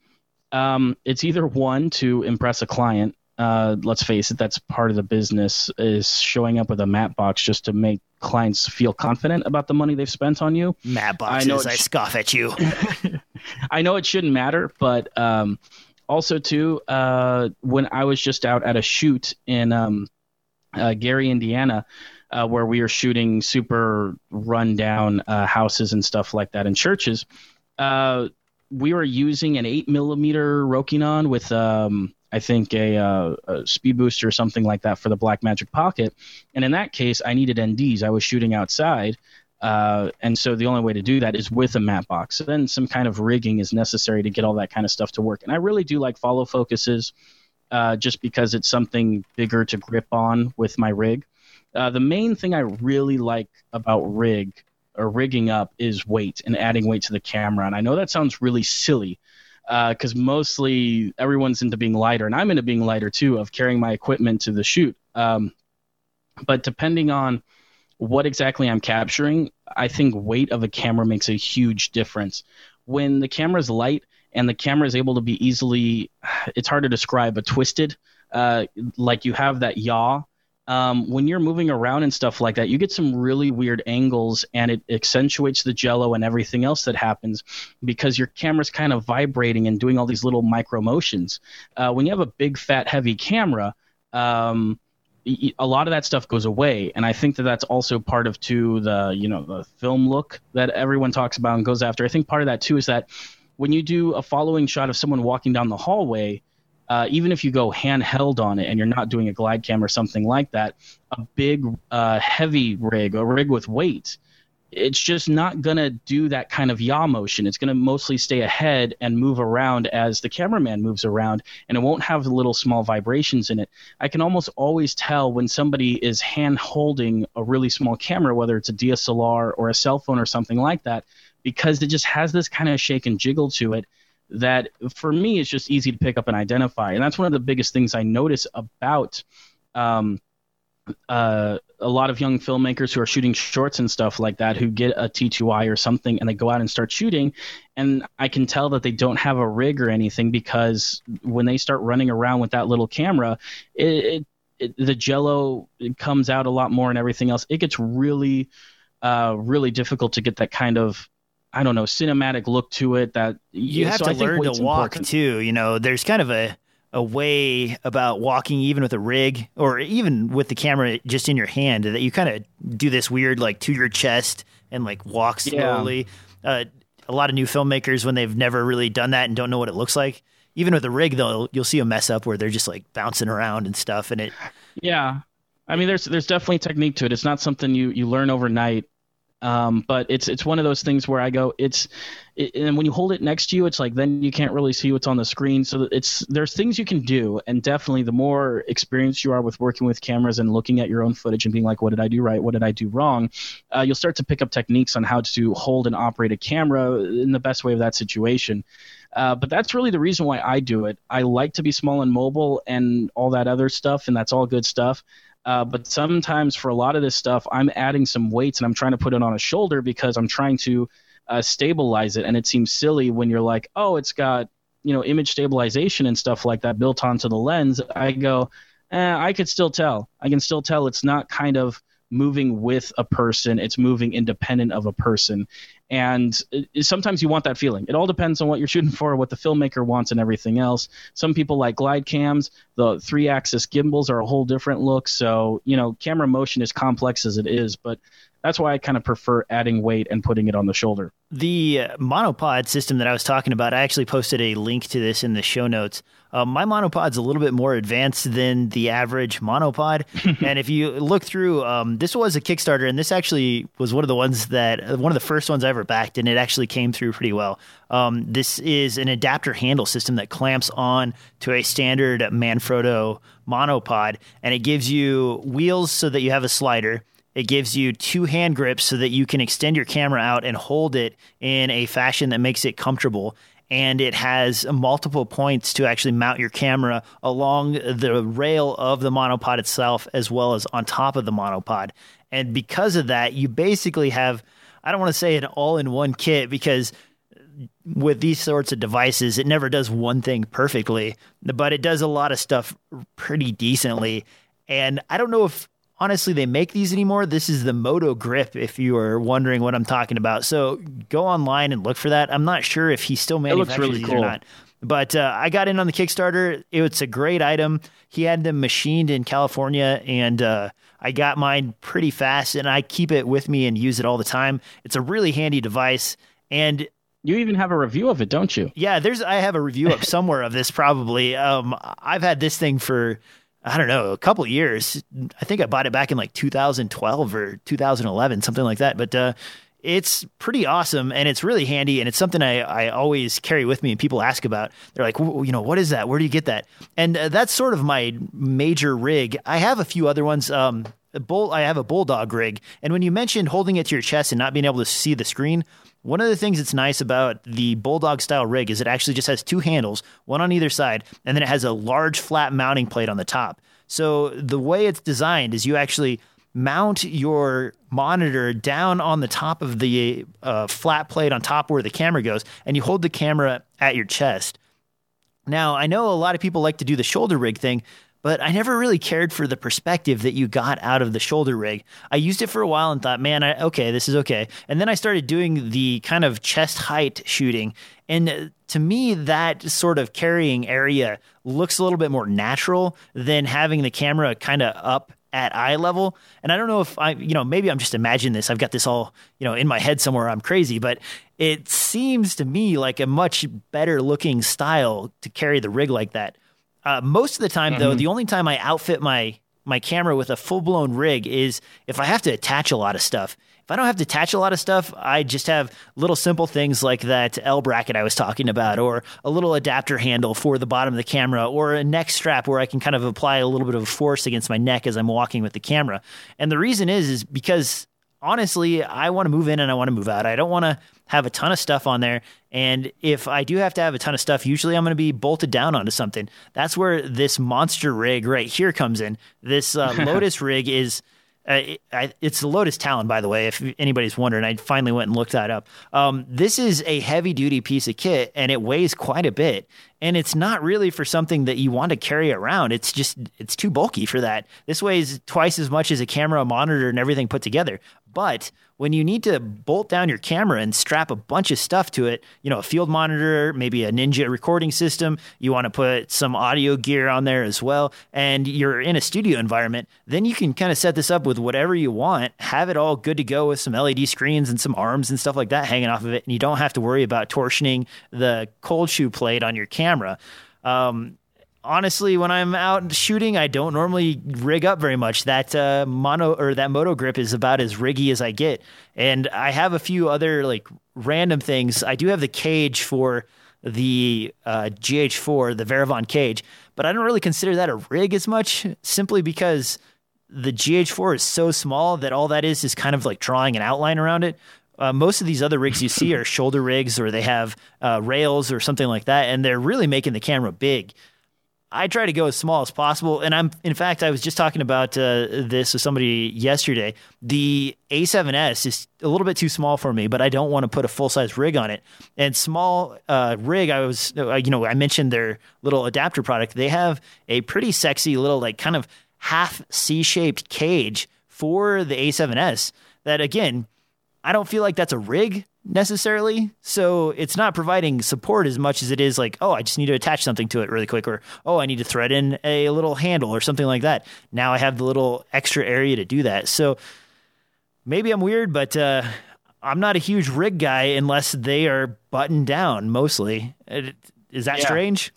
Speaker 2: um, it's either one to impress a client uh, let's face it, that's part of the business is showing up with a matte box just to make clients feel confident about the money they've spent on you.
Speaker 1: Matte boxes, I, know I scoff at you.
Speaker 2: I know it shouldn't matter, but um, also too, uh, when I was just out at a shoot in um, uh, Gary, Indiana, uh, where we were shooting super rundown uh, houses and stuff like that in churches, uh, we were using an eight millimeter Rokinon with um, I think a, uh, a, speed booster or something like that for the Blackmagic Pocket. And in that case, I needed NDs. I was shooting outside. Uh, and so the only way to do that is with a matte box. So then some kind of rigging is necessary to get all that kind of stuff to work. And I really do like follow focuses uh, just because it's something bigger to grip on with my rig. Uh, the main thing I really like about rig or rigging up is weight and adding weight to the camera. And I know that sounds really silly, because uh, mostly everyone's into being lighter, and I'm into being lighter too, of carrying my equipment to the shoot. Um, but depending on what exactly I'm capturing, I think weight of a camera makes a huge difference. When the camera is light and the camera is able to be easily, it's hard to describe, but twisted, uh, like you have that yaw um, when you're moving around and stuff like that, you get some really weird angles and it accentuates the jello and everything else that happens because your camera's kind of vibrating and doing all these little micro motions. Uh, when you have a big, fat, heavy camera, um, a lot of that stuff goes away and i think that that's also part of too the you know the film look that everyone talks about and goes after i think part of that too is that when you do a following shot of someone walking down the hallway uh, even if you go handheld on it and you're not doing a glide cam or something like that, a big uh, heavy rig, a rig with weight, it's just not going to do that kind of yaw motion. It's going to mostly stay ahead and move around as the cameraman moves around, and it won't have the little small vibrations in it. I can almost always tell when somebody is hand holding a really small camera, whether it's a DSLR or a cell phone or something like that, because it just has this kind of shake and jiggle to it that for me is just easy to pick up and identify. And that's one of the biggest things I notice about um, uh, a lot of young filmmakers who are shooting shorts and stuff like that who get a T2i or something and they go out and start shooting. And I can tell that they don't have a rig or anything because when they start running around with that little camera, it, it, it the jello comes out a lot more and everything else. It gets really, uh, really difficult to get that kind of I don't know cinematic look to it that
Speaker 1: you have so to learn to walk important. too. You know, there's kind of a a way about walking even with a rig or even with the camera just in your hand that you kind of do this weird like to your chest and like walk slowly. Yeah. Uh, a lot of new filmmakers when they've never really done that and don't know what it looks like. Even with a rig though, you'll see a mess up where they're just like bouncing around and stuff and it
Speaker 2: Yeah. I mean there's there's definitely technique to it. It's not something you you learn overnight um, but it's it's one of those things where I go, it's, it, and when you hold it next to you, it's like then you can't really see what's on the screen. So it's there's things you can do, and definitely the more experienced you are with working with cameras and looking at your own footage and being like, what did I do right? What did I do wrong? Uh, you'll start to pick up techniques on how to hold and operate a camera in the best way of that situation. Uh, but that's really the reason why I do it. I like to be small and mobile and all that other stuff, and that's all good stuff. Uh, but sometimes for a lot of this stuff, I'm adding some weights and I'm trying to put it on a shoulder because I'm trying to uh, stabilize it. And it seems silly when you're like, oh, it's got you know image stabilization and stuff like that built onto the lens. I go, eh, I could still tell. I can still tell it's not kind of moving with a person it's moving independent of a person and it, sometimes you want that feeling. It all depends on what you're shooting for what the filmmaker wants and everything else. Some people like glide cams. The three axis gimbals are a whole different look. So you know camera motion is complex as it is but that's why I kind of prefer adding weight and putting it on the shoulder.
Speaker 1: The uh, monopod system that I was talking about, I actually posted a link to this in the show notes. Uh, my monopod's a little bit more advanced than the average monopod. and if you look through, um, this was a Kickstarter, and this actually was one of the ones that, uh, one of the first ones I ever backed, and it actually came through pretty well. Um, this is an adapter handle system that clamps on to a standard Manfrotto monopod, and it gives you wheels so that you have a slider it gives you two hand grips so that you can extend your camera out and hold it in a fashion that makes it comfortable. And it has multiple points to actually mount your camera along the rail of the monopod itself, as well as on top of the monopod. And because of that, you basically have, I don't want to say an all in one kit because with these sorts of devices, it never does one thing perfectly, but it does a lot of stuff pretty decently. And I don't know if honestly they make these anymore. This is the Moto Grip, if you are wondering what I'm talking about. So go online and look for that. I'm not sure if he still manufactures
Speaker 2: really
Speaker 1: these
Speaker 2: cool.
Speaker 1: or not. But uh, I got in on the Kickstarter. It's a great item. He had them machined in California, and uh, I got mine pretty fast, and I keep it with me and use it all the time. It's a really handy device. And
Speaker 2: You even have a review of it, don't you?
Speaker 1: yeah, there's I have a review up somewhere of this probably. Um, I've had this thing for I don't know a couple years. I think I bought it back in like 2012 or 2011, something like that. But uh, it's pretty awesome and it's really handy and it's something I, I always carry with me and people ask about. They're like, "Wh- you know, what is that? Where do you get that? And uh, that's sort of my major rig. I have a few other ones. Um, bull, I have a bulldog rig, and when you mentioned holding it to your chest and not being able to see the screen, one of the things that's nice about the bulldog style rig is it actually just has two handles, one on either side, and then it has a large flat mounting plate on the top. So the way it's designed is you actually mount your monitor down on the top of the uh, flat plate on top where the camera goes, and you hold the camera at your chest. Now, I know a lot of people like to do the shoulder rig thing, but I never really cared for the perspective that you got out of the shoulder rig. I used it for a while and thought, man, I, okay, this is okay. And then I started doing the kind of chest height shooting. And uh, to me, that sort of carrying area looks a little bit more natural than having the camera kind of up at eye level. And I don't know if I, you know, maybe I'm just imagining this. I've got this all, you know, in my head somewhere. I'm crazy, but it seems to me like a much better looking style to carry the rig like that. Uh, most of the time, though, the only time I outfit my my camera with a full blown rig is if I have to attach a lot of stuff. If I don't have to attach a lot of stuff, I just have little simple things like that L bracket I was talking about, or a little adapter handle for the bottom of the camera, or a neck strap where I can kind of apply a little bit of force against my neck as I'm walking with the camera. And the reason is, is because honestly, I want to move in and I want to move out. I don't want to have a ton of stuff on there. And if I do have to have a ton of stuff, usually I'm going to be bolted down onto something. That's where this monster rig right here comes in. This uh, Lotus rig is. Uh, it, I, it's the Lotus Talon, by the way, if anybody's wondering. I finally went and looked that up. Um, this is a heavy duty piece of kit and it weighs quite a bit. And it's not really for something that you want to carry around. It's just, it's too bulky for that. This weighs twice as much as a camera, a monitor, and everything put together. But when you need to bolt down your camera and strap a bunch of stuff to it, you know, a field monitor, maybe a Ninja recording system, you want to put some audio gear on there as well, and you're in a studio environment, then you can kind of set this up with whatever you want, have it all good to go with some LED screens and some arms and stuff like that hanging off of it, and you don't have to worry about torsioning the cold shoe plate on your camera. Um, honestly, when I'm out shooting, I don't normally rig up very much. That uh, mono or that moto grip is about as riggy as I get, and I have a few other like random things. I do have the cage for the uh, GH4, the Varavon cage, but I don't really consider that a rig as much, simply because the GH4 is so small that all that is is kind of like drawing an outline around it. Uh, most of these other rigs you see are shoulder rigs or they have uh, rails or something like that, and they're really making the camera big. I try to go as small as possible, and I'm in fact I was just talking about uh, this with somebody yesterday. The A7S is a little bit too small for me, but I don't want to put a full size rig on it. And small uh, rig, I was uh, you know I mentioned their little adapter product. They have a pretty sexy little like kind of half C shaped cage for the A7S. That again, I don't feel like that's a rig necessarily. So it's not providing support as much as it is like, oh, I just need to attach something to it really quick, or oh, I need to thread in a little handle or something like that. Now I have the little extra area to do that. So maybe I'm weird, but uh, I'm not a huge rig guy unless they are buttoned down mostly. Is that
Speaker 2: Yeah.
Speaker 1: strange?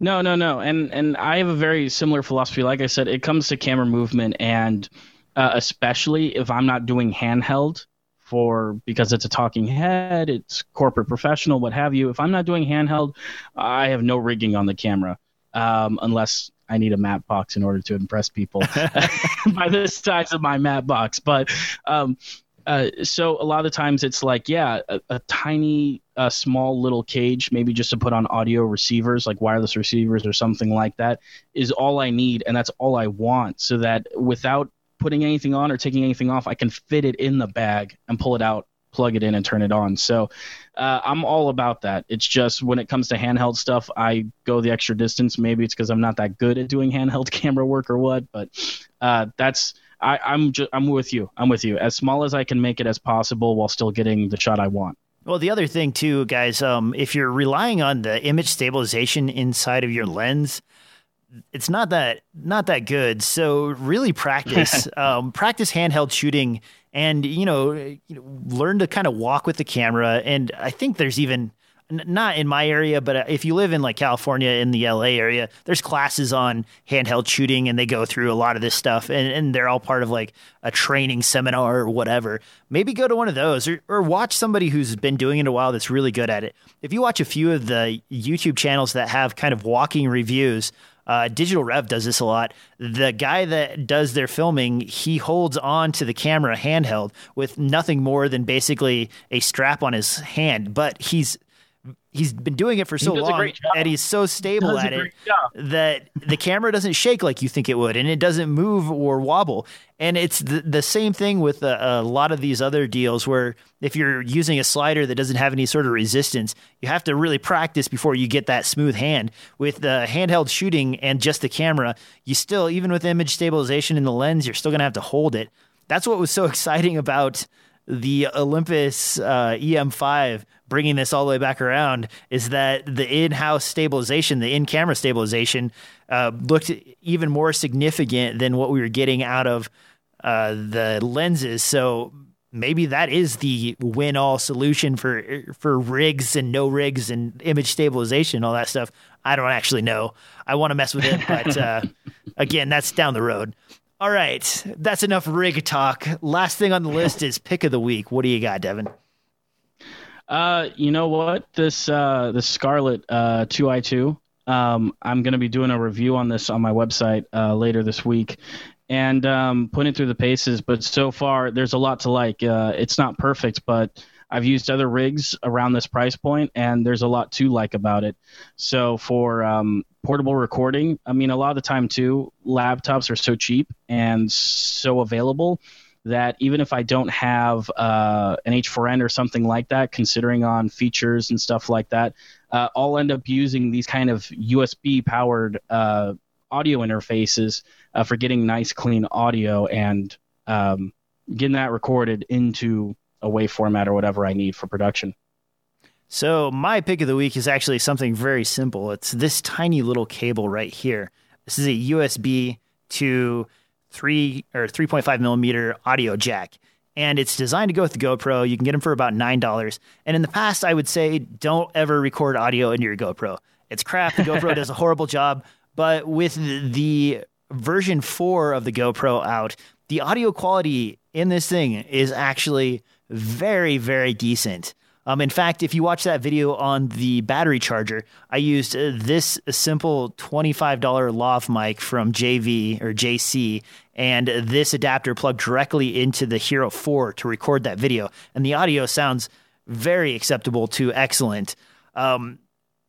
Speaker 2: No, no, no. And and I have a very similar philosophy. Like I said, it comes to camera movement, and uh, especially if I'm not doing handheld for because it's a talking head, it's corporate professional, what have you. If I'm not doing handheld, I have no rigging on the camera um, unless I need a matte box in order to impress people by the size of my matte box. But um, uh, so a lot of times it's like, yeah, a, a tiny, uh, small little cage, maybe just to put on audio receivers, like wireless receivers or something like that, is all I need, and that's all I want, so that without putting anything on or taking anything off, I can fit it in the bag and pull it out plug it in and turn it on. So uh, I'm all about that. It's just when it comes to handheld stuff, I go the extra distance. Maybe it's because I'm not that good at doing handheld camera work or what, but uh, that's I, I'm I'm with you. I'm with you. As small as I can make it as possible while still getting the shot I want.
Speaker 1: Well, the other thing too, guys, um, if you're relying on the image stabilization inside of your lens, it's not that not that good. So really practice um, practice handheld shooting, and you know, you know, learn to kind of walk with the camera. And I think there's even not in my area, but uh, if you live in like California in the LA area, there's classes on handheld shooting and they go through a lot of this stuff and, and they're all part of like a training seminar or whatever. Maybe go to one of those or, or watch somebody who's been doing it a while that's really good at it. If you watch a few of the YouTube channels that have kind of walking reviews, uh, Digital Rev does this a lot. The guy that does their filming, he holds on to the camera handheld with nothing more than basically a strap on his hand, but he's he's been doing it for so long and he's so stable at it job. that the camera doesn't shake like you think it would and it doesn't move or wobble. And it's the, the same thing with a, a, lot of these other deals where if you're using a slider that doesn't have any sort of resistance you have to really practice before you get that smooth hand. With the handheld shooting and just the camera you still even with image stabilization in the lens you're still going to have to hold it. That's what was so exciting about the Olympus uh, EM5 bringing this all the way back around is that the in-house stabilization, the in-camera stabilization, uh, looked even more significant than what we were getting out of uh, the lenses. So maybe that is the win-all solution for for rigs and no rigs and image stabilization, all that stuff. I don't actually know. I want to mess with it, but uh, again, that's down the road. All right, that's enough rig talk. Last thing on the list is pick of the week. What do you got, Devin?
Speaker 2: Uh, you know what? This uh, the Scarlett uh, 2i2. Um, I'm to be doing a review on this on my website uh, later this week, and um, putting through the paces. But so far, there's a lot to like. Uh, it's not perfect, but I've used other rigs around this price point, and there's a lot to like about it. So for um, portable recording, I mean, a lot of the time too, laptops are so cheap and so available that even if I don't have uh, an H4n or something like that, considering on features and stuff like that, uh, I'll end up using these kind of USB powered uh, audio interfaces uh, for getting nice, clean audio and um, getting that recorded into a WAV format or whatever I need for production.
Speaker 1: So my pick of the week is actually something very simple. It's this tiny little cable right here. This is a USB to three or 3.5 millimeter audio jack. And it's designed to go with the GoPro. You can get them for about $9. And in the past, I would say don't ever record audio into your GoPro. It's crap. The GoPro does a horrible job. But with the version 4 of the GoPro out, the audio quality in this thing is actually very, very decent. Um, in fact, if you watch that video on the battery charger, I used uh, this simple $25 lav mic from JV or JC and this adapter plugged directly into the Hero 4 to record that video. And the audio sounds very acceptable to excellent. Um,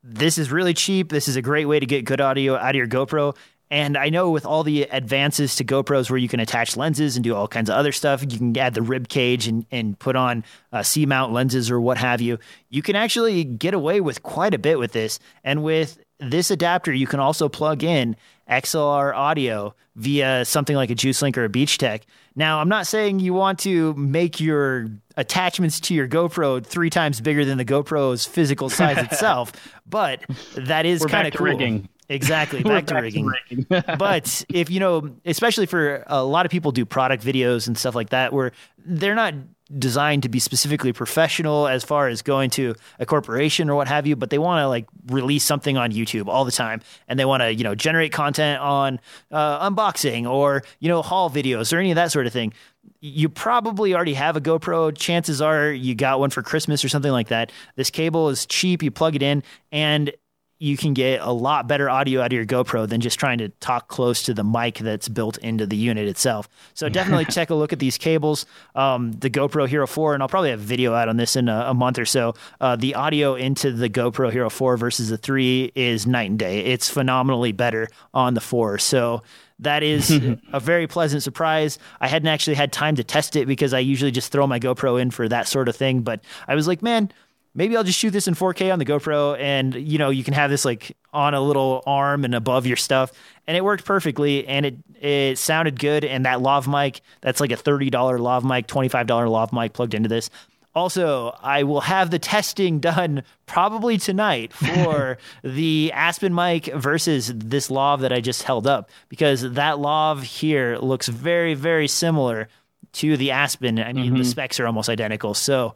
Speaker 1: this is really cheap. This is a great way to get good audio out of your GoPro. And I know with all the advances to GoPros where you can attach lenses and do all kinds of other stuff, you can add the rib cage and, and put on uh, C mount lenses or what have you. You can actually get away with quite a bit with this. And with this adapter, you can also plug in XLR audio via something like a JuicedLink or a BeachTek. Now, I'm not saying you want to make your attachments to your GoPro three times bigger than the GoPro's physical size itself, but that is kind of cool.
Speaker 2: Rigging.
Speaker 1: Exactly, back, to, back rigging. to rigging. but if you know, especially for a lot of people do product videos and stuff like that, where they're not designed to be specifically professional as far as going to a corporation or what have you, but they want to like release something on YouTube all the time, and they want to you know generate content on uh, unboxing or you know haul videos or any of that sort of thing. You probably already have a GoPro. Chances are you got one for Christmas or something like that. This cable is cheap. You plug it in, and you can get a lot better audio out of your GoPro than just trying to talk close to the mic that's built into the unit itself. So definitely take a look at these cables. Um, the GoPro Hero 4, and I'll probably have a video out on this in a, a month or so. Uh, the audio into the GoPro Hero 4 versus the 3 is night and day. It's phenomenally better on the 4. So that is a very pleasant surprise. I hadn't actually had time to test it because I usually just throw my GoPro in for that sort of thing. But I was like, man, maybe I'll just shoot this in 4K on the GoPro and you know, you can have this like on a little arm and above your stuff. And it worked perfectly and it it sounded good and that lav mic, that's like a $30 lav mic, $25 lav mic plugged into this. Also, I will have the testing done probably tonight for the Aspen mic versus this lav that I just held up because that lav here looks very, very similar to the Aspen. I mean, mm-hmm. the specs are almost identical. So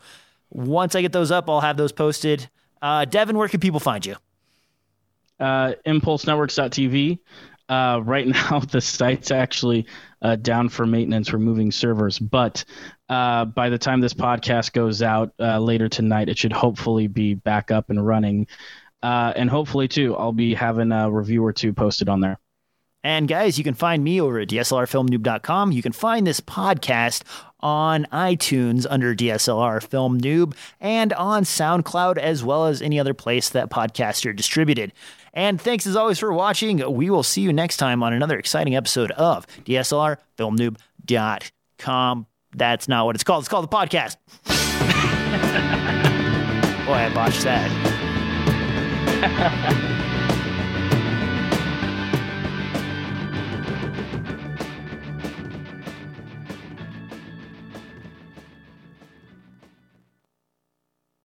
Speaker 1: once I get those up, I'll have those posted. Uh, Devin, where can people find you?
Speaker 2: Uh, ImpulseNetworks.tv. Uh, right now, the site's actually uh, down for maintenance, removing servers. But uh, by the time this podcast goes out uh, later tonight, it should hopefully be back up and running. Uh, and hopefully, too, I'll be having a review or two posted on there.
Speaker 1: And guys, you can find me over at DSLRFilmNoob.com. You can find this podcast on iTunes under DSLR Film Noob and on SoundCloud as well as any other place that podcasts are distributed. And thanks as always for watching. We will see you next time on another exciting episode of DSLR Film Noob.com. That's not what it's called. It's called the podcast. Boy, I botched that.